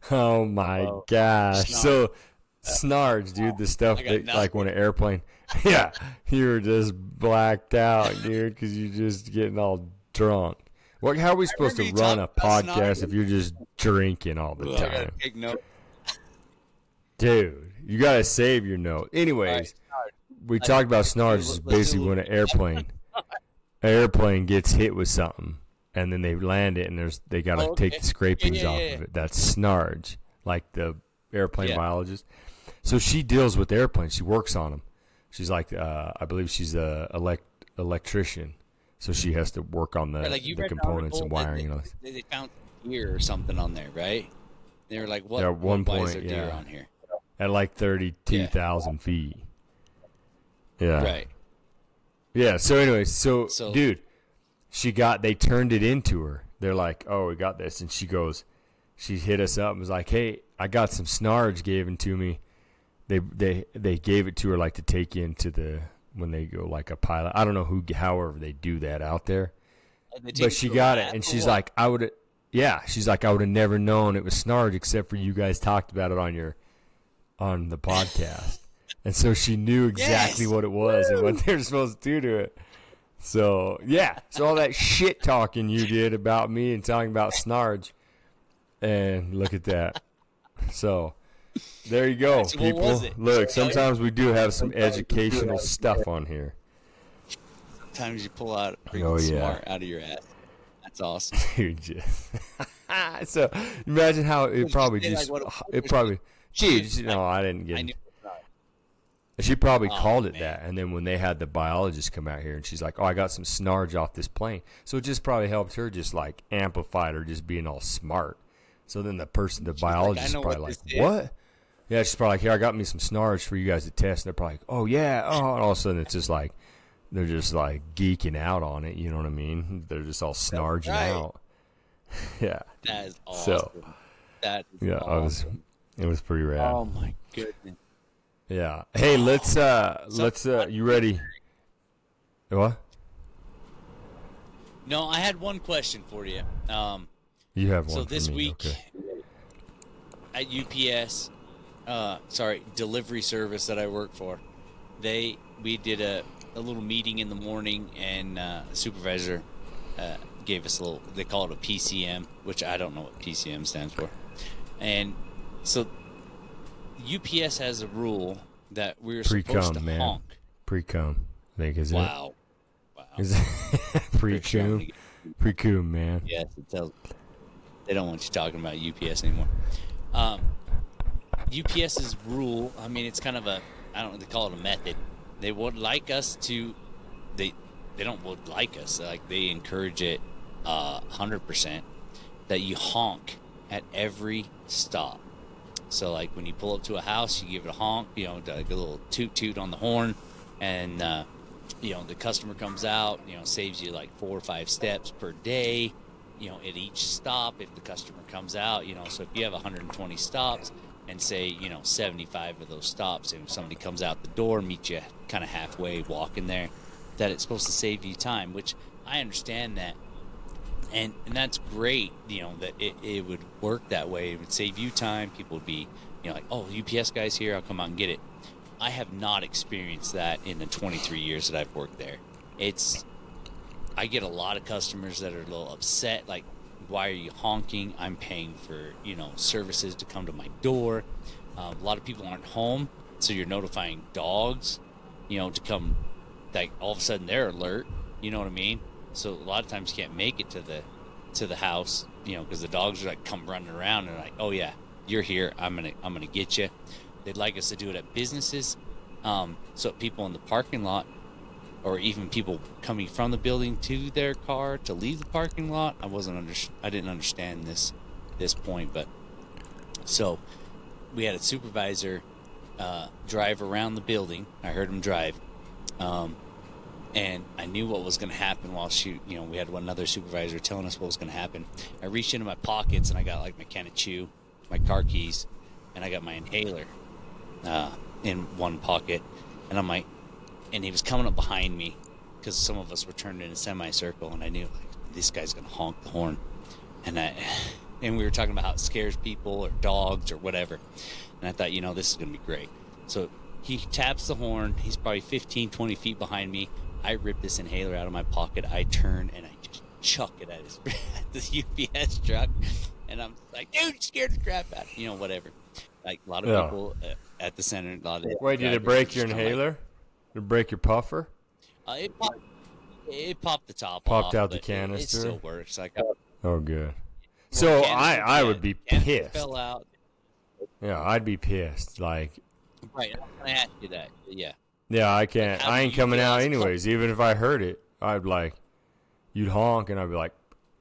Oh my Oh, gosh. So snarge, dude, the stuff that nothing. like when an airplane Yeah, you're just blacked out, dude, cuz you're just getting all drunk. What how are we supposed to run a podcast if you're just drinking all the gotta time? Dude, you got to save your note. Anyways, we talked about snarge is basically when an airplane an airplane gets hit with something and then they land it and there's they got to Oh, take the scrapings off of it. That's snarge, like the airplane biologist. So she deals with airplanes. She works on them. She's like uh, I believe she's a elect electrician. So she has to work on the, Right, like you the components and wiring and all They, they, they found deer or something on there, right? They were like, "What? Yeah, at one point, yeah. on here?" At like 32,000 feet. Yeah. Right. Yeah. So, anyways, so, So- dude, she got they turned it into her, they're like, "Oh, we got this," and she goes, she hit us up and was like, "Hey, I got some snarge given to me. They they they gave it to her like to take into the when they go like a pilot. I don't know who, however they do that out there, but she got it, and she's what? like, I would, yeah, she's like, I would have never known it was snarge except for you guys talked about it on your on the podcast, and so she knew exactly Yes! what it was and what they're supposed to do to it. So yeah, so all that shit talking you did about me and talking about snarge, and look at that. So there you go, So people. Look, sometimes we do have some educational stuff on here. Sometimes you pull out Oh, yeah. smart out of your ass. That's awesome. Dude, just so imagine how it probably like, just what it- probably Dude, dude no I didn't get it. she probably Oh, called it man. that and then when they had the biologist come out here and she's like oh I got some snarge off this plane so it just probably helped her just like amplified her just being all smart so then the person the like, "I biologist know probably what like is." Yeah she's probably like here I got me some snarge for you guys to test and they're probably like oh yeah oh and all of a sudden it's just like they're just like geeking out on it you know what I mean they're just all snarging right. out yeah That is awesome. So, that is Yeah, I was. It was pretty rad. Oh my goodness. yeah. Hey, let's uh, So- let's uh, you ready? What? No, I had one question for you. Um, You have one. so this week okay. at UPS, uh, sorry, delivery service that I work for, they we did a, a little meeting in the morning, and uh, supervisor uh, gave us a little. They call it a PCM, which I don't know what PCM stands for, and so UPS has a rule that we're supposed Pre-cum, to man. honk. pre-cum. I think is Wow. Wow. it? Is it pre-cum? Pre-cum, man. Yes, it tells. They don't want you talking about UPS anymore. Um, UPS's rule. I mean, it's kind of a. I don't. They call it a method. They would like us to. They. They don't would like us. Like they encourage it. Hundred percent. That you honk at every stop. So like when you pull up to a house, you give it a honk. You know, like a little toot toot on the horn, and. Uh, you know the customer comes out you know saves you like four or five steps per day you know at each stop if the customer comes out you know so if you have 120 stops and say you know 75 of those stops and somebody comes out the door meet you kind of halfway walking there that it's supposed to save you time which i understand that. And and that's great you know that it, it would work that way. It would save you time. People would be you know like oh ups guys here. I'll come out and get it. I have not experienced that in the 23 years that I've worked there. It's I get a lot of customers that are a little upset like why are you honking? I'm paying for, you know, services to come to my door. Um, a lot of people aren't home, so you're notifying dogs, you know, to come like all of a sudden they're alert, you know what I mean? So a lot of times you can't make it to the to the house, you know, because the dogs are like come running around and like, oh yeah, you're here. I'm gonna I'm gonna get you. They'd like us to do it at businesses, um, so people in the parking lot, or even people coming from the building to their car to leave the parking lot. I wasn't under I didn't understand this this point, but so we had a supervisor uh, drive around the building. I heard him drive. Um, and I knew what was going to happen while she, you know, we had another supervisor telling us what was going to happen. I reached into my pockets and I got like my can of chew, my car keys, and I got my inhaler uh, in one pocket. And I'm like, and he was coming up behind me because some of us were turned in a semicircle, and I knew like, this guy's going to honk the horn. And I, and we were talking about how it scares people or dogs or whatever. And I thought, you know, this is going to be great. So he taps the horn. He's probably 15, 20 feet behind me. I rip this inhaler out of my pocket. I turn and I just chuck it at his at the UPS truck, and I'm like, "Dude, you scared the crap out!" of You know, whatever. Like a lot of Yeah. people uh, at the center. A lot of Wait, did it break your just like- inhaler? Did it break your puffer? uh, it popped. It popped the top Popped off, out the but it- It, canister? still works. Like uh, Oh, good. So I, I would be pissed. Fell out. Yeah, I'd be pissed. Like, Right. I'm gonna ask you that. Yeah. yeah, I can't. how I ain't coming out anyways. Even if I heard it, I'd like, you'd honk, and I'd be like,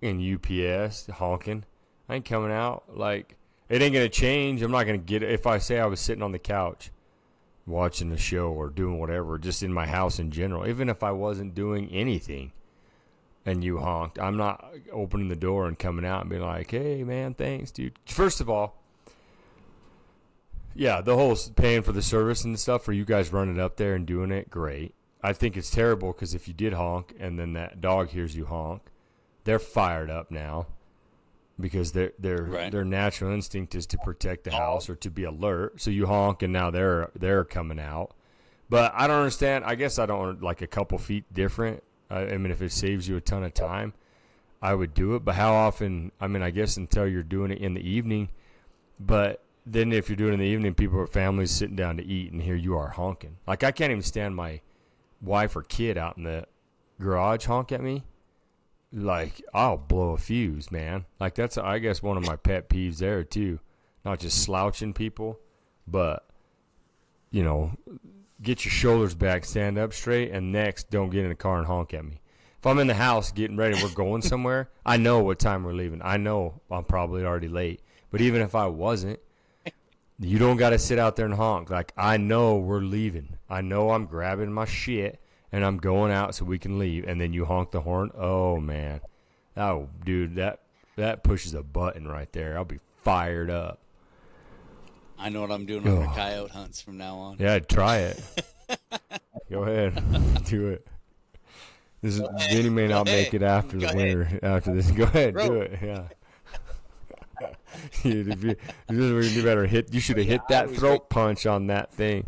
in UPS honking. I ain't coming out. Like, it ain't gonna change. I'm not gonna get it. If I say I was sitting on the couch watching a show or doing whatever, just in my house in general, even if I wasn't doing anything, and you honked, I'm not opening the door and coming out and being like, "Hey, man, thanks, dude." First of all, yeah, the whole paying for the service and stuff for you guys running up there and doing it, great. I think it's terrible because if you did honk and then that dog hears you honk, they're fired up now because their their Right. their natural instinct is to protect the house oh. or to be alert. So you honk and now they're they're coming out. But I don't understand. I guess I don't like a couple feet different. I, I mean, if it saves you a ton of time, I would do it. But how often? I mean, I guess until you're doing it in the evening. But then if you're doing it in the evening, people or families sitting down to eat, and here you are honking. Like I can't even stand my wife or kid out in the garage honk at me. Like I'll blow a fuse, man. Like that's I guess one of my pet peeves there too. Not just slouching people, but you know, get your shoulders back, stand up straight, and next, don't get in the car and honk at me. If I'm in the house getting ready, we're going somewhere. I know what time we're leaving. I know I'm probably already late. But even if I wasn't, you don't got to sit out there and honk. Like I know we're leaving. I know I'm grabbing my shit and I'm going out so we can leave. And then you honk the horn. Oh man, oh dude, that that pushes a button right there. I'll be fired up. I know what I'm doing on Oh. our coyote hunts from now on. Yeah, try it. Go ahead, do it. This is, Vinny may not Go make it after the ahead. winter. After this, go ahead, do it. Yeah. Dude, if you, you better hit. You should have hit that throat punch on that thing.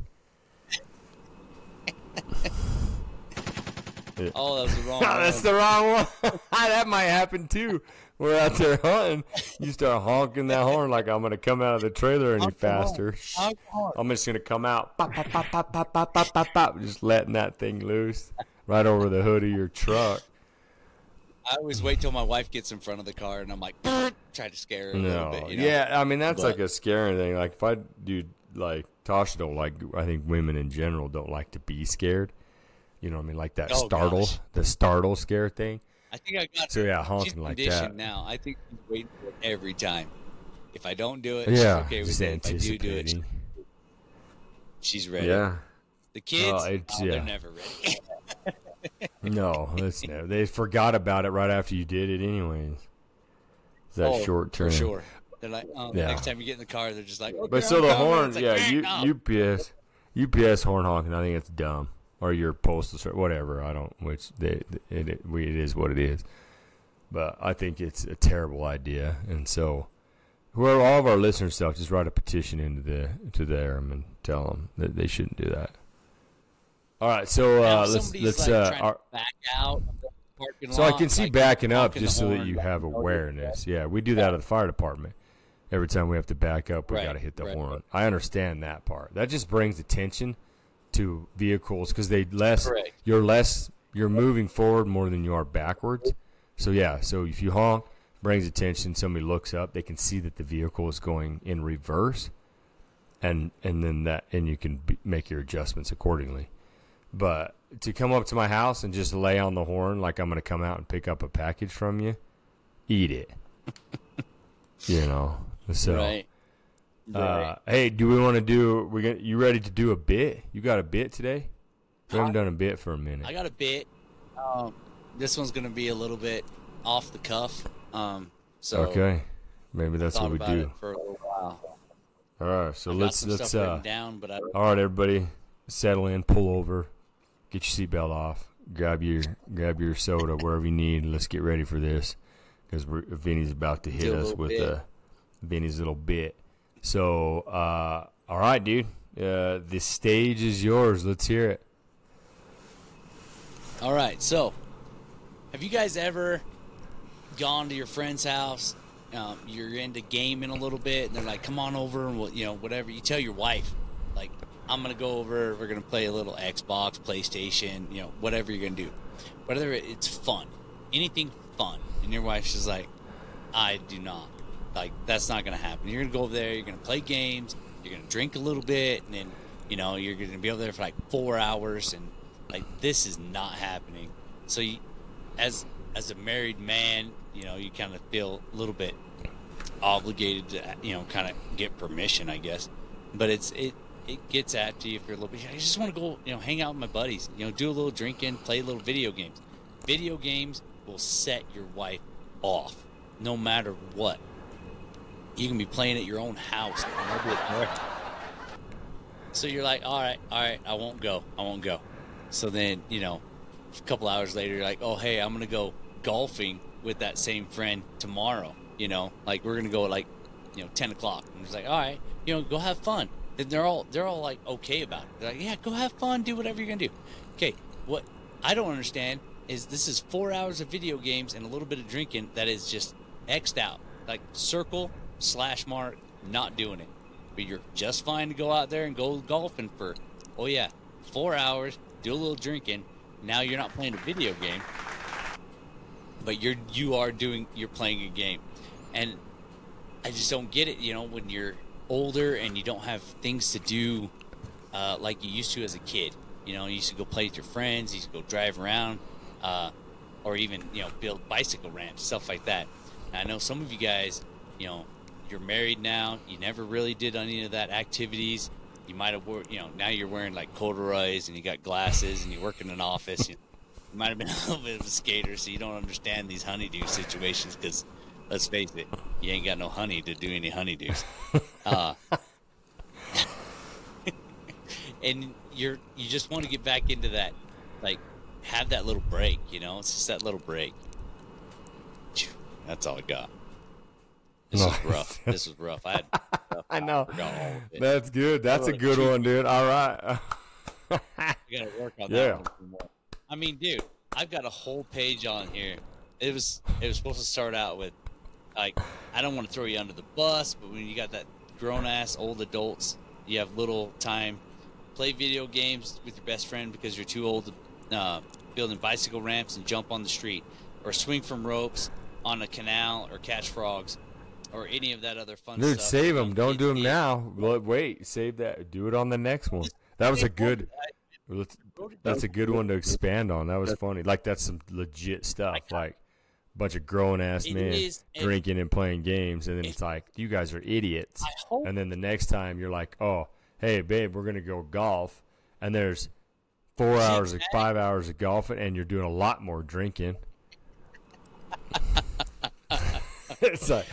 Oh, that was the wrong Oh, that's the wrong one. that might happen too. We're out there hunting. You start honking that horn like I'm gonna come out of the trailer any faster. Honk the horn. I'm just gonna come out, pop, pop, pop, pop, pop, pop, pop, pop, pop, just letting that thing loose right over the hood of your truck. I always wait till my wife gets in front of the car, and I'm like, try to scare her a little No, bit. You know? yeah, I mean that's But- like a scaring thing. Like if I do, like Tasha don't like. I think women in general don't like to be scared. You know what I mean? Like that Oh, startle, gosh. the startle scare thing. I think I got. So yeah, honking like that. now. I think she's waiting for it every time. If I don't do it, Yeah, she's okay with it. If I do do it, she's ready. Yeah. The kids, Oh, it's- oh, yeah. they're never ready. No, that's no. They forgot about it right after you did it, anyways. It's that Oh, short term. For sure. They're like, oh, Yeah. next time you get in the car, they're just like, okay, But so I'm the coming. horn, like, yeah, "Eh, you, no." UPS, UPS horn honking. I think it's dumb, or your postal service, whatever. I don't. Which they, it, it, we, it is what it is. But I think it's a terrible idea, and so whoever all of our listeners stuff, just write a petition into the to them and tell them that they shouldn't do that. All right, so uh, let's let's like, uh, our, back out the So I can see like, backing up just so that you have awareness. Yeah, we do that at the fire department. Every time we have to back up, we Right, got to hit the right. horn. I understand that part. That just brings attention to vehicles because they less Correct. you're less you're moving forward more than you are backwards. So yeah, so if you honk, brings attention. Somebody looks up, they can see that the vehicle is going in reverse, and and then that and you can be, make your adjustments accordingly. But to come up to my house and just lay on the horn like I'm going to come out and pick up a package from you, eat it. you know. So, Right. Uh, hey, do we want to do? We got you ready to do a bit? You got a bit today? We haven't done a bit for a minute. I got a bit. Um, this one's gonna be a little bit off the cuff. Um, so okay, maybe that's what we do. for a little while. All right, so I let's let's uh. down, but I All right, everybody, settle in, pull over, get your seatbelt off, grab your grab your soda wherever you need. Let's get ready for this because Vinny's about to hit us with bit. a Vinny's little bit. So, uh, all right, dude, uh, the stage is yours. Let's hear it. All right. So, have you guys ever gone to your friend's house? Um, you're into gaming a little bit, and they're like, "Come on over, and we'll, you know, whatever." You tell your wife, like, "I'm gonna go over. We're gonna play a little Xbox, PlayStation, you know, whatever you're gonna do, whether it's fun, anything fun." And your wife's just like, "I do not like. That's not gonna happen. You're gonna go over there. You're gonna play games. You're gonna drink a little bit, and then, you know, you're gonna be over there for like four hours, and like this is not happening." So, you, as as a married man, you know, you kind of feel a little bit obligated to, you know, kind of get permission, I guess. But it's it it gets at you if you're a little bit. I just want to go, you know, hang out with my buddies, you know, do a little drinking, play a little video games. Video games will set your wife off, no matter what. You can be playing at your own house. So you're like, all right, all right, I won't go. I won't go. So then, you know, a couple hours later, you're like, oh, hey, I'm going to go golfing with that same friend tomorrow. You know, like we're going to go at like, you know, 10 o'clock. And it's like, all right, you know, go have fun. And they're all, they're all like, okay about it. They're like, yeah, go have fun, do whatever you're going to do. Okay, what I don't understand is this is four hours of video games and a little bit of drinking that is just X'd out. Like circle, slash mark, not doing it. But you're just fine to go out there and go golfing for, oh yeah, four hours, do a little drinking. Now you're not playing a video game, but you're you are doing you're playing a game, and I just don't get it. You know, when you're older and you don't have things to do uh, like you used to as a kid. You know, you used to go play with your friends, you used to go drive around, uh, or even you know build bicycle ramps, stuff like that. And I know some of you guys, you know, you're married now. You never really did any of that activities. You might have, wore, you know, now you're wearing like corduroys and you got glasses and you work in an office. You, you might have been a little bit of a skater, so you don't understand these honeydew situations. Because let's face it, you ain't got no honey to do any honeydews. Uh, and you're you just want to get back into that, like have that little break. You know, it's just that little break. That's all I got. This was rough. This was rough. I had. I know. forgot all of it. That's good. That's a good cheap. one, dude. All right. I gotta work on Yeah. that one. I mean, dude, I've got a whole page on here. It was it was supposed to start out with like I don't want to throw you under the bus, but when you got that grown ass old adults, you have little time, play video games with your best friend because you're too old to uh, building bicycle ramps and jump on the street, or swing from ropes on a canal, or catch frogs, or any of that other fun stuff. Dude, stuff. save them. Don't do them need. now. Well, Wait, save that. Do it on the next one. That was a good. let's- That's a good one to expand on. That was funny. Like that's some legit stuff. Like a bunch of grown ass men is, drinking and playing games, and then it's like you guys are idiots. And then the next time you're like, oh, hey babe, we're gonna go golf, and there's four hours, of, five hours of golfing, and you're doing a lot more drinking. it's like.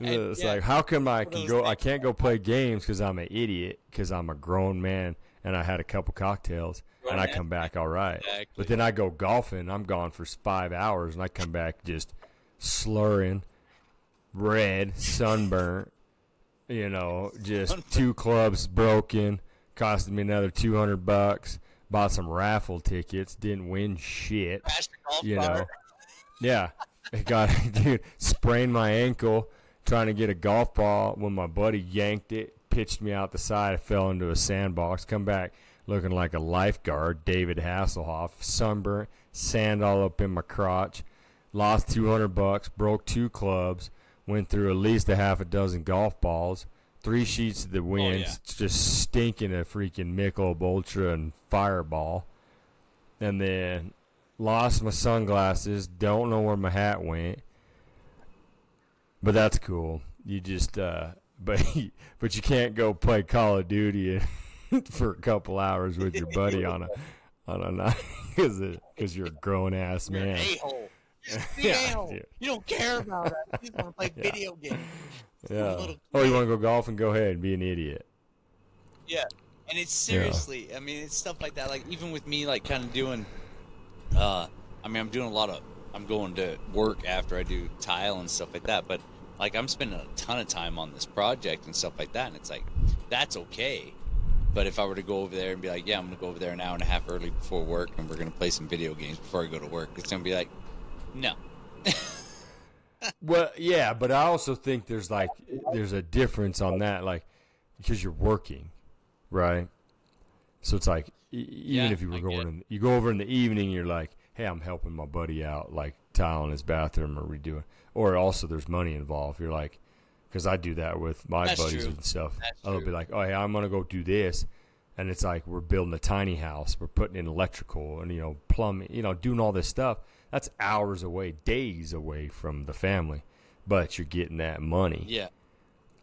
And, It's yeah, like, how come I can go? I can't go play games because I'm an idiot because I'm a grown man and I had a couple cocktails and I come back all right. Exactly. But then I go golfing. I'm gone for five hours and I come back just slurring, red, sunburnt. You know, just two clubs broken, costing me another two hundred bucks. Bought some raffle tickets, didn't win shit Crash the golf you know. Yeah, it got dude sprained my ankle trying to get a golf ball when my buddy yanked it, pitched me out the side. I fell into a sandbox. Come back looking like a lifeguard, David Hasselhoff, sunburnt, sand all up in my crotch. Lost two hundred bucks, broke two clubs, went through at least a half a dozen golf balls. Three sheets of the oh, wind, yeah. just stinking of freaking Michelob Ultra and Fireball, and then lost my sunglasses. Don't know where my hat went, but that's cool. You just, uh, but but you can't go play Call of Duty for a couple hours with your buddy on a on a night because you're a grown ass man. a-hole. Yeah, dude. You don't care about us. You just want to play Yeah. video games. Yeah. little Oh, you want to go golf and Go ahead and be an idiot. Yeah. And it's seriously, I mean, it's stuff like that. Like, even with me, like, kind of doing, uh, I mean, I'm doing a lot of, I'm going to work after I do tile and stuff like that. But, like, I'm spending a ton of time on this project and stuff like that. And it's like, that's okay. But if I were to go over there and be like, yeah, I'm going to go over there an hour and a half early before work and we're going to play some video games before I go to work, it's going to be like, no. Well, yeah, but I also think there's like there's a difference on that, like because you're working, right? So it's like even Yeah, if you were going, in, you go over in the evening, you're like, hey, I'm helping my buddy out, like tiling his bathroom or redoing, or also there's money involved. You're like, because I do that with my That's buddies true. and stuff. That's I'll be like, oh, hey, I'm gonna go do this. And it's like we're building a tiny house, we're putting in electrical and you know plumbing, you know, doing all this stuff. That's hours away, days away from the family, but you're getting that money. Yeah.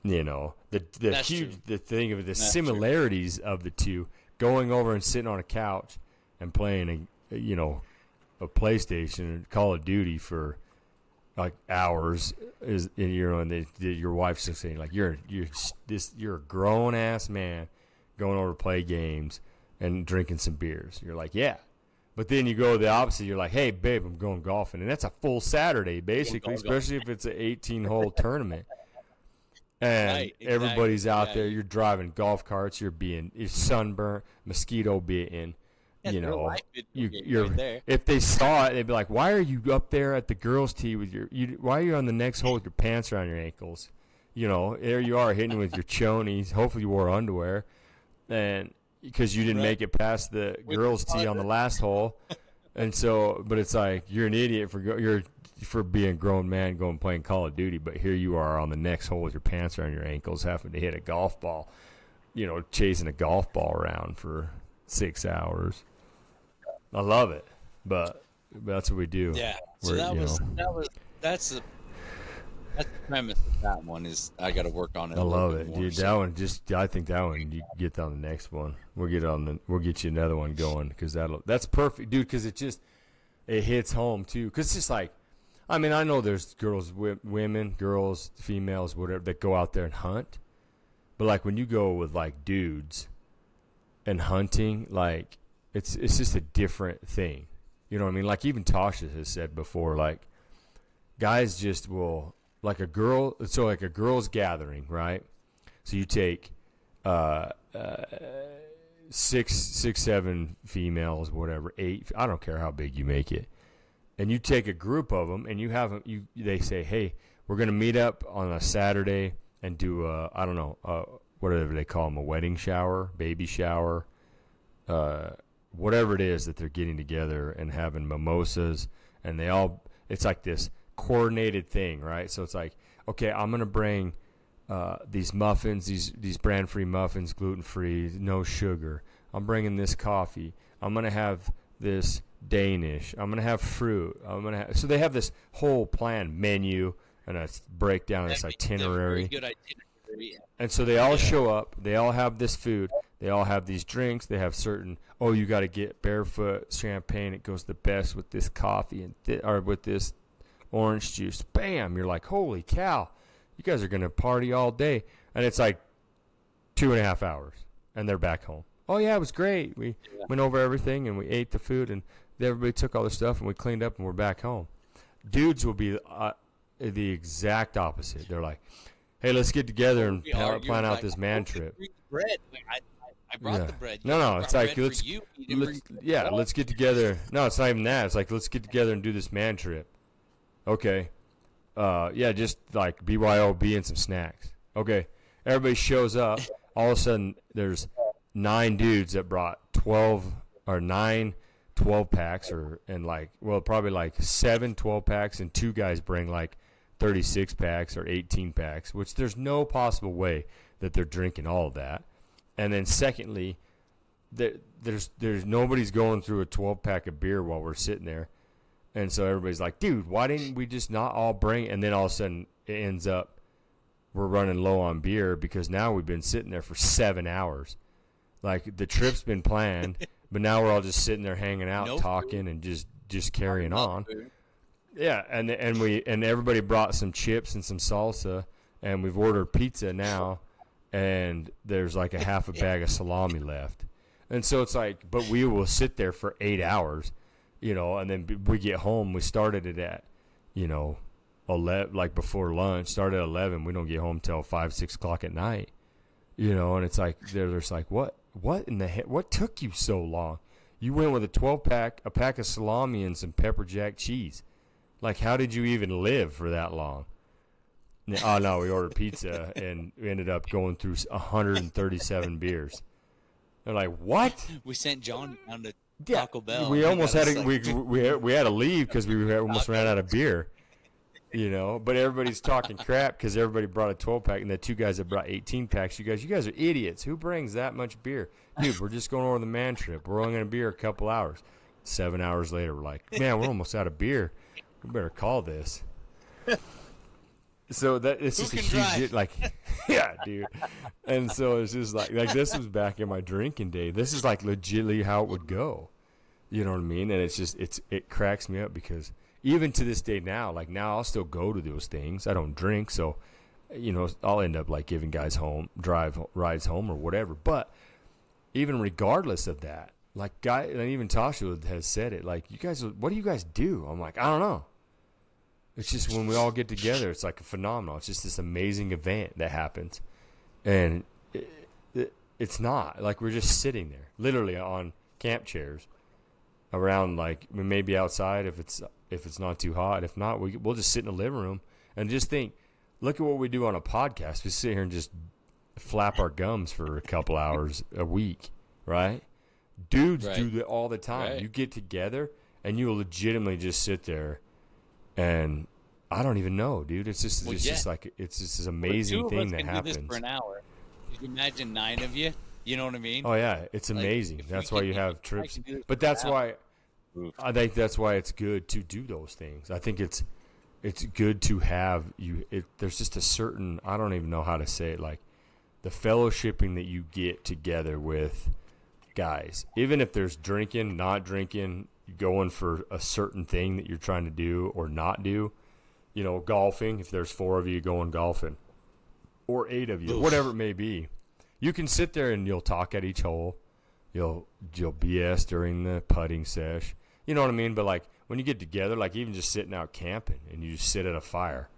You know the the That's huge true. the thing of the That's similarities of the two. Going over and sitting on a couch and playing a you know a PlayStation or Call of Duty for like hours is and you know and they, they, your wife's just saying like you're you're this you're a grown ass man going over to play games and drinking some beers. You're like, yeah. But then you go the opposite. You're like, hey, babe, I'm going golfing, and that's a full Saturday basically, especially if it's an 18 hole tournament. And Right, exactly, everybody's out yeah. there. You're driving golf carts. You're being you're sunburnt, mosquito bitten. You know, you, you're right there. if they saw it, they'd be like, "Why are you up there at the girls' tee with your? You, why are you on the next hole with your pants around your ankles? You know, there you are hitting with your chonies. Hopefully, you wore underwear, and because you didn't Right. make it past the With girls' the tee on the last hole, and so, but it's like you're an idiot for go, you're for being a grown man going playing Call of Duty, but here you are on the next hole with your pants around your ankles, having to hit a golf ball, you know, chasing a golf ball around for six hours. I love it, but that's what we do. Yeah. So We're, that was know. that was that's the that's the premise of that one is I got to work on it. I love it, more, dude. so- That one just, I think that one you get on the next one. We'll get on the, we'll get you another one going because that'll, that's perfect, dude. Because it just, it hits home too. Because it's just like, I mean, I know there's girls, women, girls, females, whatever that go out there and hunt, but like when you go with like dudes and hunting, like it's it's just a different thing. You know what I mean? Like even Tasha has said before, like guys just will like a girl so like a girls gathering right so you take uh, uh six six seven females whatever eight i don't care how big you make it and you take a group of them and you have 'em- you they say hey we're going to meet up on a saturday and do a i don't know uh whatever they call them a wedding shower baby shower uh whatever it is that they're getting together and having mimosas and they all it's like this coordinated thing right? So it's like okay i'm gonna bring uh, these muffins these these brand free muffins gluten free no sugar. I'm bringing this coffee. I'm gonna have this danish. I'm gonna have fruit. I'm gonna have so they have this whole plan menu and a breakdown. This That makes it a very itinerary. good itinerary. And so they all show up. They all have this food. They all have these drinks. They have certain. Oh, you got to get barefoot champagne. It goes the best with this coffee and thi- or with this orange juice. Bam! You're like, holy cow! You guys are gonna party all day, and it's like two and a half hours, and they're back home. Oh yeah, it was great. We Yeah. went over everything and we ate the food, and everybody took all their stuff and we cleaned up and we're back home. Dudes will be uh, the exact opposite. They're like, hey, let's get together and plan, plan out like, this "Oh, man trip. bread. Like, I, I, brought Yeah. the bread. No, You no, brought it's like, let's- you. You Let's, yeah, let's get together. No, it's not even that. It's like let's get together and do this man trip. Okay. Uh, yeah, just like BYOB and some snacks. Okay. Everybody shows up. All of a sudden, there's nine dudes that brought 12 or nine 12 packs or and like well probably like seven 12 packs and two guys bring like 36 packs or 18 packs which there's no possible way that they're drinking all of that. And then secondly there, there's there's nobody's going through a 12 pack of beer while we're sitting there. And so everybody's like dude why didn't we just not all bring and then all of a sudden it ends up we're running low on beer because now we've been sitting there for seven hours. Like the trip's been planned but now we're all just sitting there hanging out No talking and just just carrying on. Food. Yeah, and and we and everybody brought some chips and some salsa, and we've ordered pizza now, and there's like a half a bag of salami left, and so it's like, but we will sit there for eight hours, you know, and then we get home. We started it at, you know, eleven, like before lunch. Started at eleven. We don't get home till five, six o'clock at night, you know, and it's like they're just like, what, what in the heck? What took you so long? You went with a twelve pack, a pack of salami, and some pepper jack cheese. Like, how did you even live for that long? N- Oh no, we ordered pizza and we ended up going through 137 beers. They're like, what? We sent John down to Yeah, Taco Bell. we almost had us, to, we, like, we had- we had to leave because we had- almost ran out of beer. You know, but everybody's talking crap because everybody brought a 12 pack, and the two guys that brought 18 packs. You guys, you guys are idiots. Who brings that much beer, dude? We're just going over the man trip. We're only going to be here a couple hours. Seven hours later, we're like, man, we're almost out of beer. We better call this. So that it's Who just a huge drive? like, yeah, dude. And so it's just like like this was back in my drinking day. This is like legitly how it would go. You know what I mean? And it's just it's it cracks me up because even to this day now, like now I'll still go to those things. I don't drink, so you know I'll end up like giving guys home drive rides home or whatever. But even regardless of that, like guy and even Tasha has said it. Like you guys, what do you guys do? I'm like I don't know. It's just when we all get together, it's like a phenomenal. It's just this amazing event that happens, and it, it, it's not like we're just sitting there, literally on camp chairs, around like we may be outside if it's if it's not too hot. If not, we we'll just sit in the living room and just think. Look at what we do on a podcast. We sit here and just flap our gums for a couple hours a week, right? Dudes Right. do that all the time. Right. You get together and you will legitimately just sit there and I don't even know, dude. It's just Well, it's just like it's just this amazing thing that can happens. for an hour. Could you imagine nine of you? You know what I mean? Oh yeah, it's amazing. we that's why can- you have trips. can But that's why. I think that's why it's good to do those things. I think it's it's good to have you. It, there's just a certain I don't even know how to say it. Like the fellowshipping that you get together with guys, even if there's drinking, not drinking, going for a certain thing that you're trying to do or not do. You know, golfing. If there's four of you going golfing, or eight of you, Oof. whatever it may be, you can sit there and you'll talk at each hole. You'll you'll BS during the putting sesh. You know what I mean? But like when you get together, like even just sitting out camping and you just sit at a fire,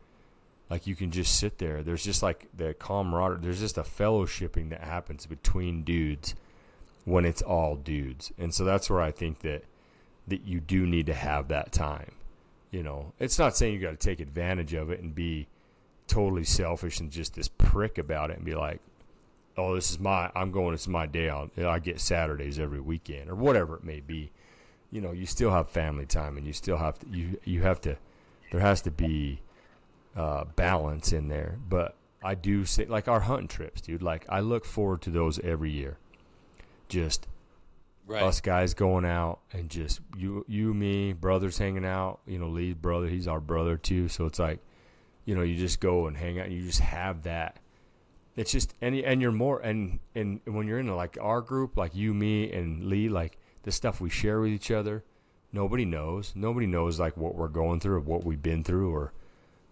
like you can just sit there. There's just like the camaraderie. There's just a fellowshipping that happens between dudes when it's all dudes, and so that's where I think that that you do need to have that time. You know, it's not saying you got to take advantage of it and be totally selfish and just this prick about it and be like, oh, this is my, I'm going, it's my day. I'll, I get Saturdays every weekend or whatever it may be. You know, you still have family time and you still have to, you, you have to, there has to be uh, balance in there. But I do say, like our hunting trips, dude, like I look forward to those every year. Just Right. us guys going out and just you you me brothers hanging out you know lee's brother he's our brother too. So it's like you know you just go and hang out and you just have that. It's just and and you're more and and when you're in like our group like you me and lee like the stuff we share with each other nobody knows. Nobody knows like what we're going through or what we've been through or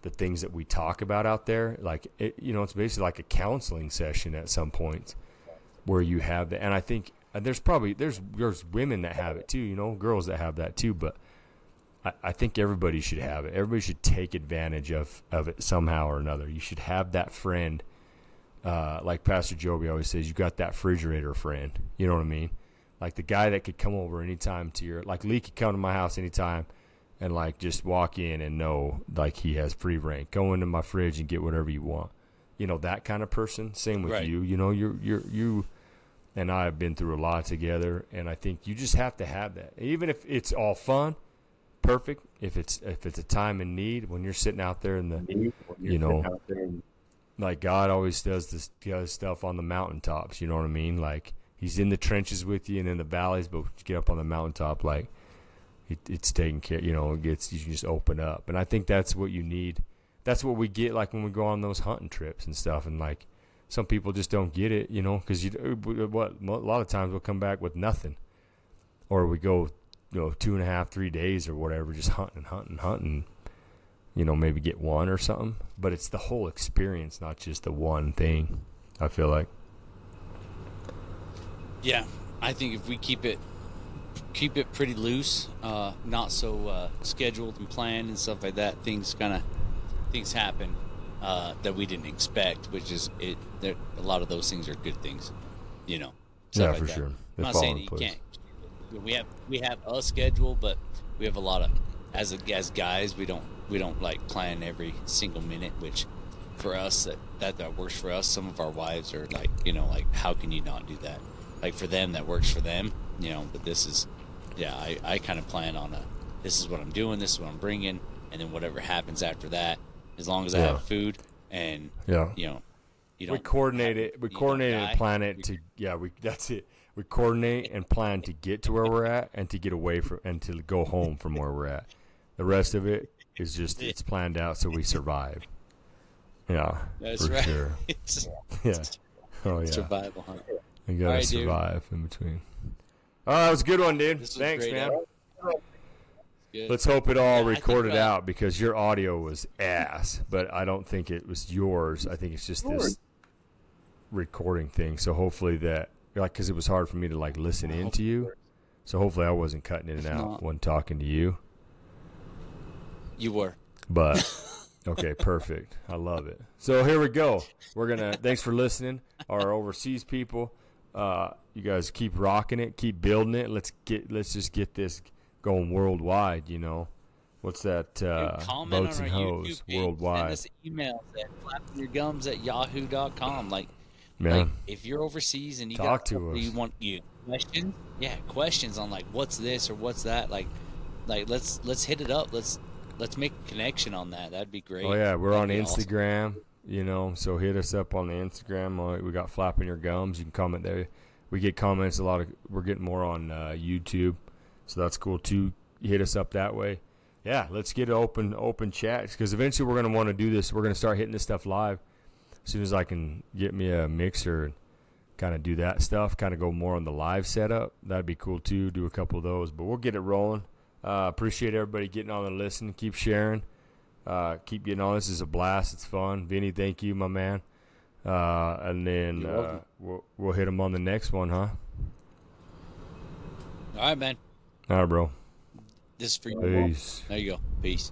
the things that we talk about out there. Like it, you know it's basically like a counseling session at some points where you have that. And i think and there's probably there's there's women that have it too you know girls that have that too but I, I think everybody should have it. Everybody should take advantage of of it somehow or another. You should have that friend uh, like pastor joby always says you got that refrigerator friend. You know what i mean? Like the guy that could come over anytime to your like lee could come to my house anytime and like just walk in and know like he has free reign. Go into my fridge and get whatever you want. You know that kind of person same with Right. you. You know you're you're you and I have been through a lot together, and I think you just have to have that, even if it's all fun, perfect. If it's if it's a time in need, when you're sitting out there in the you know, like God always does this does stuff on the mountaintops. You know what I mean? Like He's in the trenches with you and in the valleys, but get up on the mountaintop, like it, it's taken care. You know, it gets you can just open up, and I think that's what you need. That's what we get like when we go on those hunting trips and stuff, and like some people just don't get it, you know, because you what a lot of times we'll come back with nothing, or we go, you know, two and a half, three days or whatever, just hunting, and hunting, and hunting. You know, maybe get one or something, but it's the whole experience, not just the one thing. I feel like. Yeah, I think if we keep it keep it pretty loose, uh, not so uh, scheduled and planned and stuff like that, things kind of things happen uh, that we didn't expect, which is it. There, a lot of those things are good things, you know. stuff Yeah, like for that. sure. I'm not saying you place. can't. We have we have a schedule, but we have a lot of as a, as guys, we don't we don't like plan every single minute, which for us that, that that works for us. Some of our wives are like, you know, like how can you not do that? Like for them, that works for them, you know. But this is, yeah, I I kind of plan on a this is what I'm doing, this is what I'm bringing, and then whatever happens after that, as long as I Yeah. have food and Yeah. you know, you we don't coordinate have- it. We coordinate and plan it to. Yeah, we. That's it. We coordinate and plan to get to where we're at and to get away from and to go home from where we're at. The rest of it is just it's planned out so we survive. Yeah, That's for right. sure. It's Yeah. Oh yeah. survival hunt. You gotta Alright, dude. survive in between. Oh, that was a good one, dude. This Thanks, great, man. Ed. Good. Let's hope it all Yeah, I think, recorded uh, out because your audio was ass, but I don't think it was yours. I think it's just this recording thing. So hopefully that, like, because it was hard for me to like listen into you. So hopefully I wasn't cutting in and out not. when talking to you. You were. But okay, perfect. I love it. So here we go. We're gonna. Thanks for listening, our overseas people. Uh, you guys keep rocking it, keep building it. Let's get. Let's just get this going worldwide. You know, what's that? Uh, boats on and our hose YouTube page. worldwide. Send us emails at flappingyourgums at yahoo.com. Like, Man, like if you're overseas and you Talk got to us. you want you questions, yeah, questions on like what's this or what's that. Like, like let's let's hit it up. Let's let's make a connection on that. That'd be great. oh yeah, we're That'd on be awesome. Instagram. You know, so hit us up on the Instagram. Uh, We got flapping your gums. You can comment there. We get comments a lot of. We're getting more on uh, YouTube, so that's cool too. Hit us up that way. Yeah, let's get open open chats because eventually we're gonna want to do this. We're gonna start hitting this stuff live as soon as I can get me a mixer and kind of do that stuff. Kind of go more on the live setup. That'd be cool too. Do a couple of those, but we'll get it rolling. Uh, appreciate everybody getting on and listening. Keep sharing. Uh, keep getting on. This is a blast. It's fun. Vinny, thank you, my man. Uh, and then uh, we'll we'll hit him on the next one, huh? All right, man. All right, bro. This is for you. Peace. There you go. Peace.